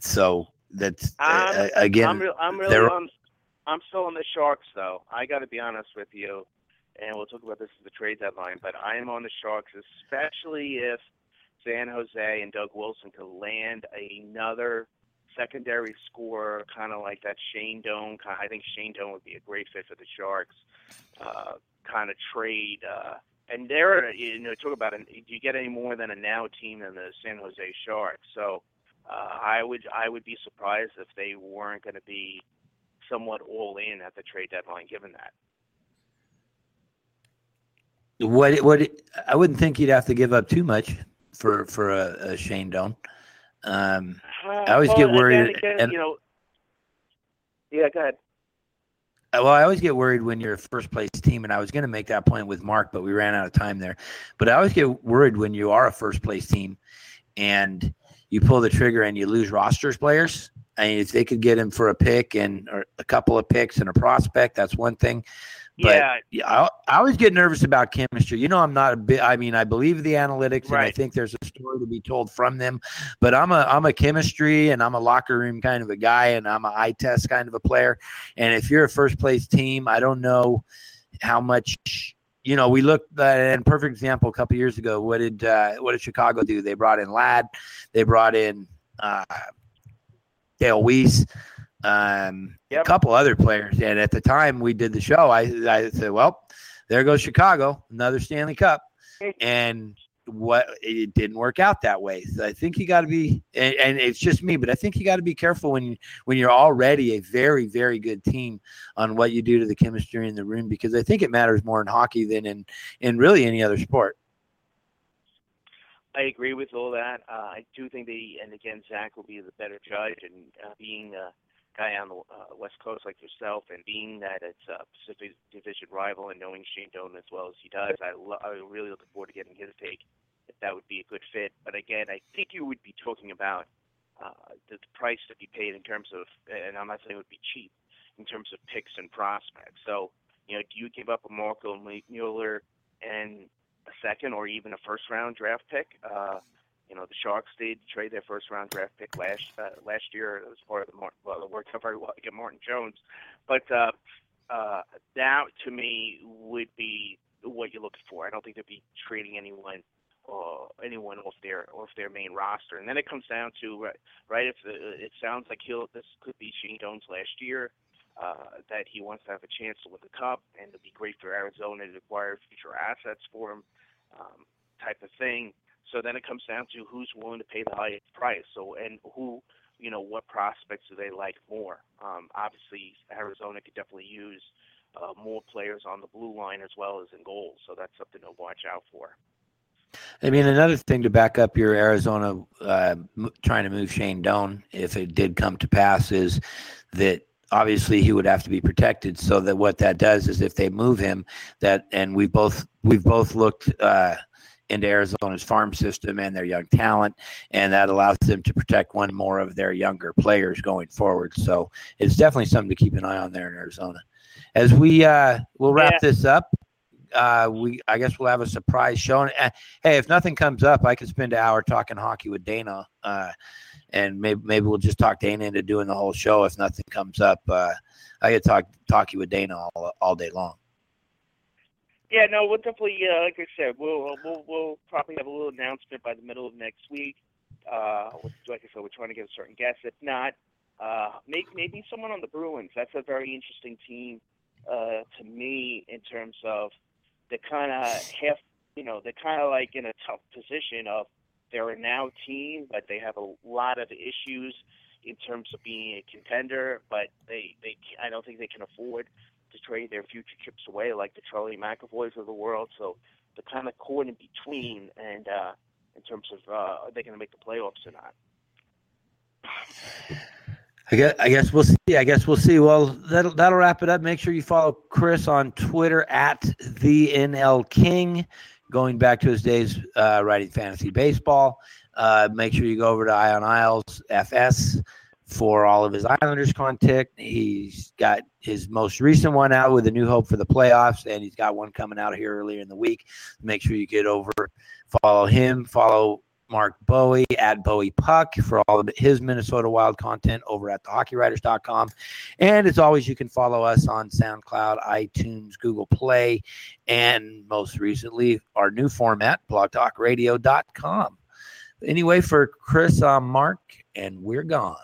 so that's uh, I'm- again. I'm, real, I'm really on. I'm still on the Sharks, though. I got to be honest with you, and we'll talk about this at the trade deadline. But I am on the Sharks, especially if San Jose and Doug Wilson could land another secondary scorer, kind of like that Shane Doan. Kind I think Shane Doan would be a great fit for the Sharks. Uh, kind of trade. Uh, and they're, you know, talk about it. Do you get any more than a now team than the San Jose Sharks? So uh, I would I would be surprised if they weren't going to be somewhat all in at the trade deadline, given that. What what I wouldn't think you'd have to give up too much for for a, a Shane Doan. Um, I always well, get worried, Again, and- you know, yeah, go ahead. well, I always get worried when you're a first place team, and I was going to make that point with Mark, but we ran out of time there. But I always get worried when you are a first place team, and you pull the trigger and you lose rosters players. I mean, if they could get him for a pick and or a couple of picks and a prospect, that's one thing. But yeah, Yeah, I, I always get nervous about chemistry. You know, I'm not a bit. I mean, I believe the analytics, and I think there's a story to be told from them. But I'm a I'm a chemistry and I'm a locker room kind of a guy, and I'm a eye test kind of a player. And if you're a first place team, I don't know how much. You know, we looked at and perfect example a couple years ago. What did uh, what did Chicago do? They brought in Ladd, they brought in uh, Dale Weise, um, a couple other players. And at the time we did the show, I, I said, well, there goes Chicago, another Stanley Cup. And what it didn't work out that way. So I think you got to be, and, and it's just me, but I think you got to be careful when when you're already a very, very good team on what you do to the chemistry in the room, because I think it matters more in hockey than in, in really any other sport. I agree with all that. Uh, I do think they, and again, Zach will be the better judge, and uh, being a guy on the uh, West Coast like yourself, and being that it's a Pacific Division rival, and knowing Shane Doan as well as he does, I lo- I'm really looking forward to getting his take. If that would be a good fit, but again, I think you would be talking about uh, the, the price to be paid in terms of, and I'm not saying it would be cheap, in terms of picks and prospects. So, you know, do you give up a Mirco Mueller and a second or even a first round draft pick. Uh, you know, the Sharks did trade their first round draft pick last uh, last year as part of the well, it worked out very well get Martin Jones, but uh, uh, that to me would be what you're looking for. I don't think they'd be trading anyone uh, anyone off their off their main roster, and then it comes down to right, right if the, it sounds like he'll this could be Shane Doan's last year. Uh, that he wants to have a chance to win the cup, and it'd be great for Arizona to acquire future assets for him um, type of thing. So then it comes down to who's willing to pay the highest price. So and who, you know, what prospects do they like more? Um, obviously, Arizona could definitely use uh, more players on the blue line as well as in goals. So that's something to watch out for. I mean, another thing to back up your Arizona uh, m- trying to move Shane Doan, if it did come to pass, is that obviously he would have to be protected. So that what that does is, if they move him, that and we both we've both looked uh, into Arizona's farm system and their young talent, and that allows them to protect one more of their younger players going forward. So it's definitely something to keep an eye on there in Arizona. As we uh, we'll wrap Yeah. this up. Uh, we I guess we'll have a surprise show. And, uh, hey, if nothing comes up, I could spend an hour talking hockey with Dana, uh, and maybe maybe we'll just talk Dana into doing the whole show if nothing comes up. Uh, I could talk talk you with Dana all, all day long. Yeah, no, we'll definitely, uh, like I said, we'll we'll we'll probably have a little announcement by the middle of next week. Uh, like I said, we're trying to get a certain guest. If not, uh, maybe maybe someone on the Bruins. That's a very interesting team uh, to me in terms of the kind of half, you know, they're kind of like in a tough position of they're a now team, but they have a lot of issues in terms of being a contender. But they they I don't think they can afford to trade their future chips away like the Charlie McAvoys of the world. So they're kind of caught in between, and uh, in terms of uh, are they going to make the playoffs or not? I guess, I guess we'll see. I guess we'll see. Well, that'll that'll wrap it up. Make sure you follow Chris on Twitter at the NL King, going back to his days uh, writing fantasy baseball. Uh, make sure you go over to Eyes On Isles FS for all of his Islanders content. He's got his most recent one out with a new hope for the playoffs, and he's got one coming out here earlier in the week. Make sure you get over, follow him, follow Mark Bowie at Bowie Puck for all of his Minnesota Wild content over at thehockeywriters.com. And as always, you can follow us on SoundCloud, iTunes, Google Play, and most recently, our new format, blogtalkradio.com. Anyway, for Chris, I'm Mark, and we're gone.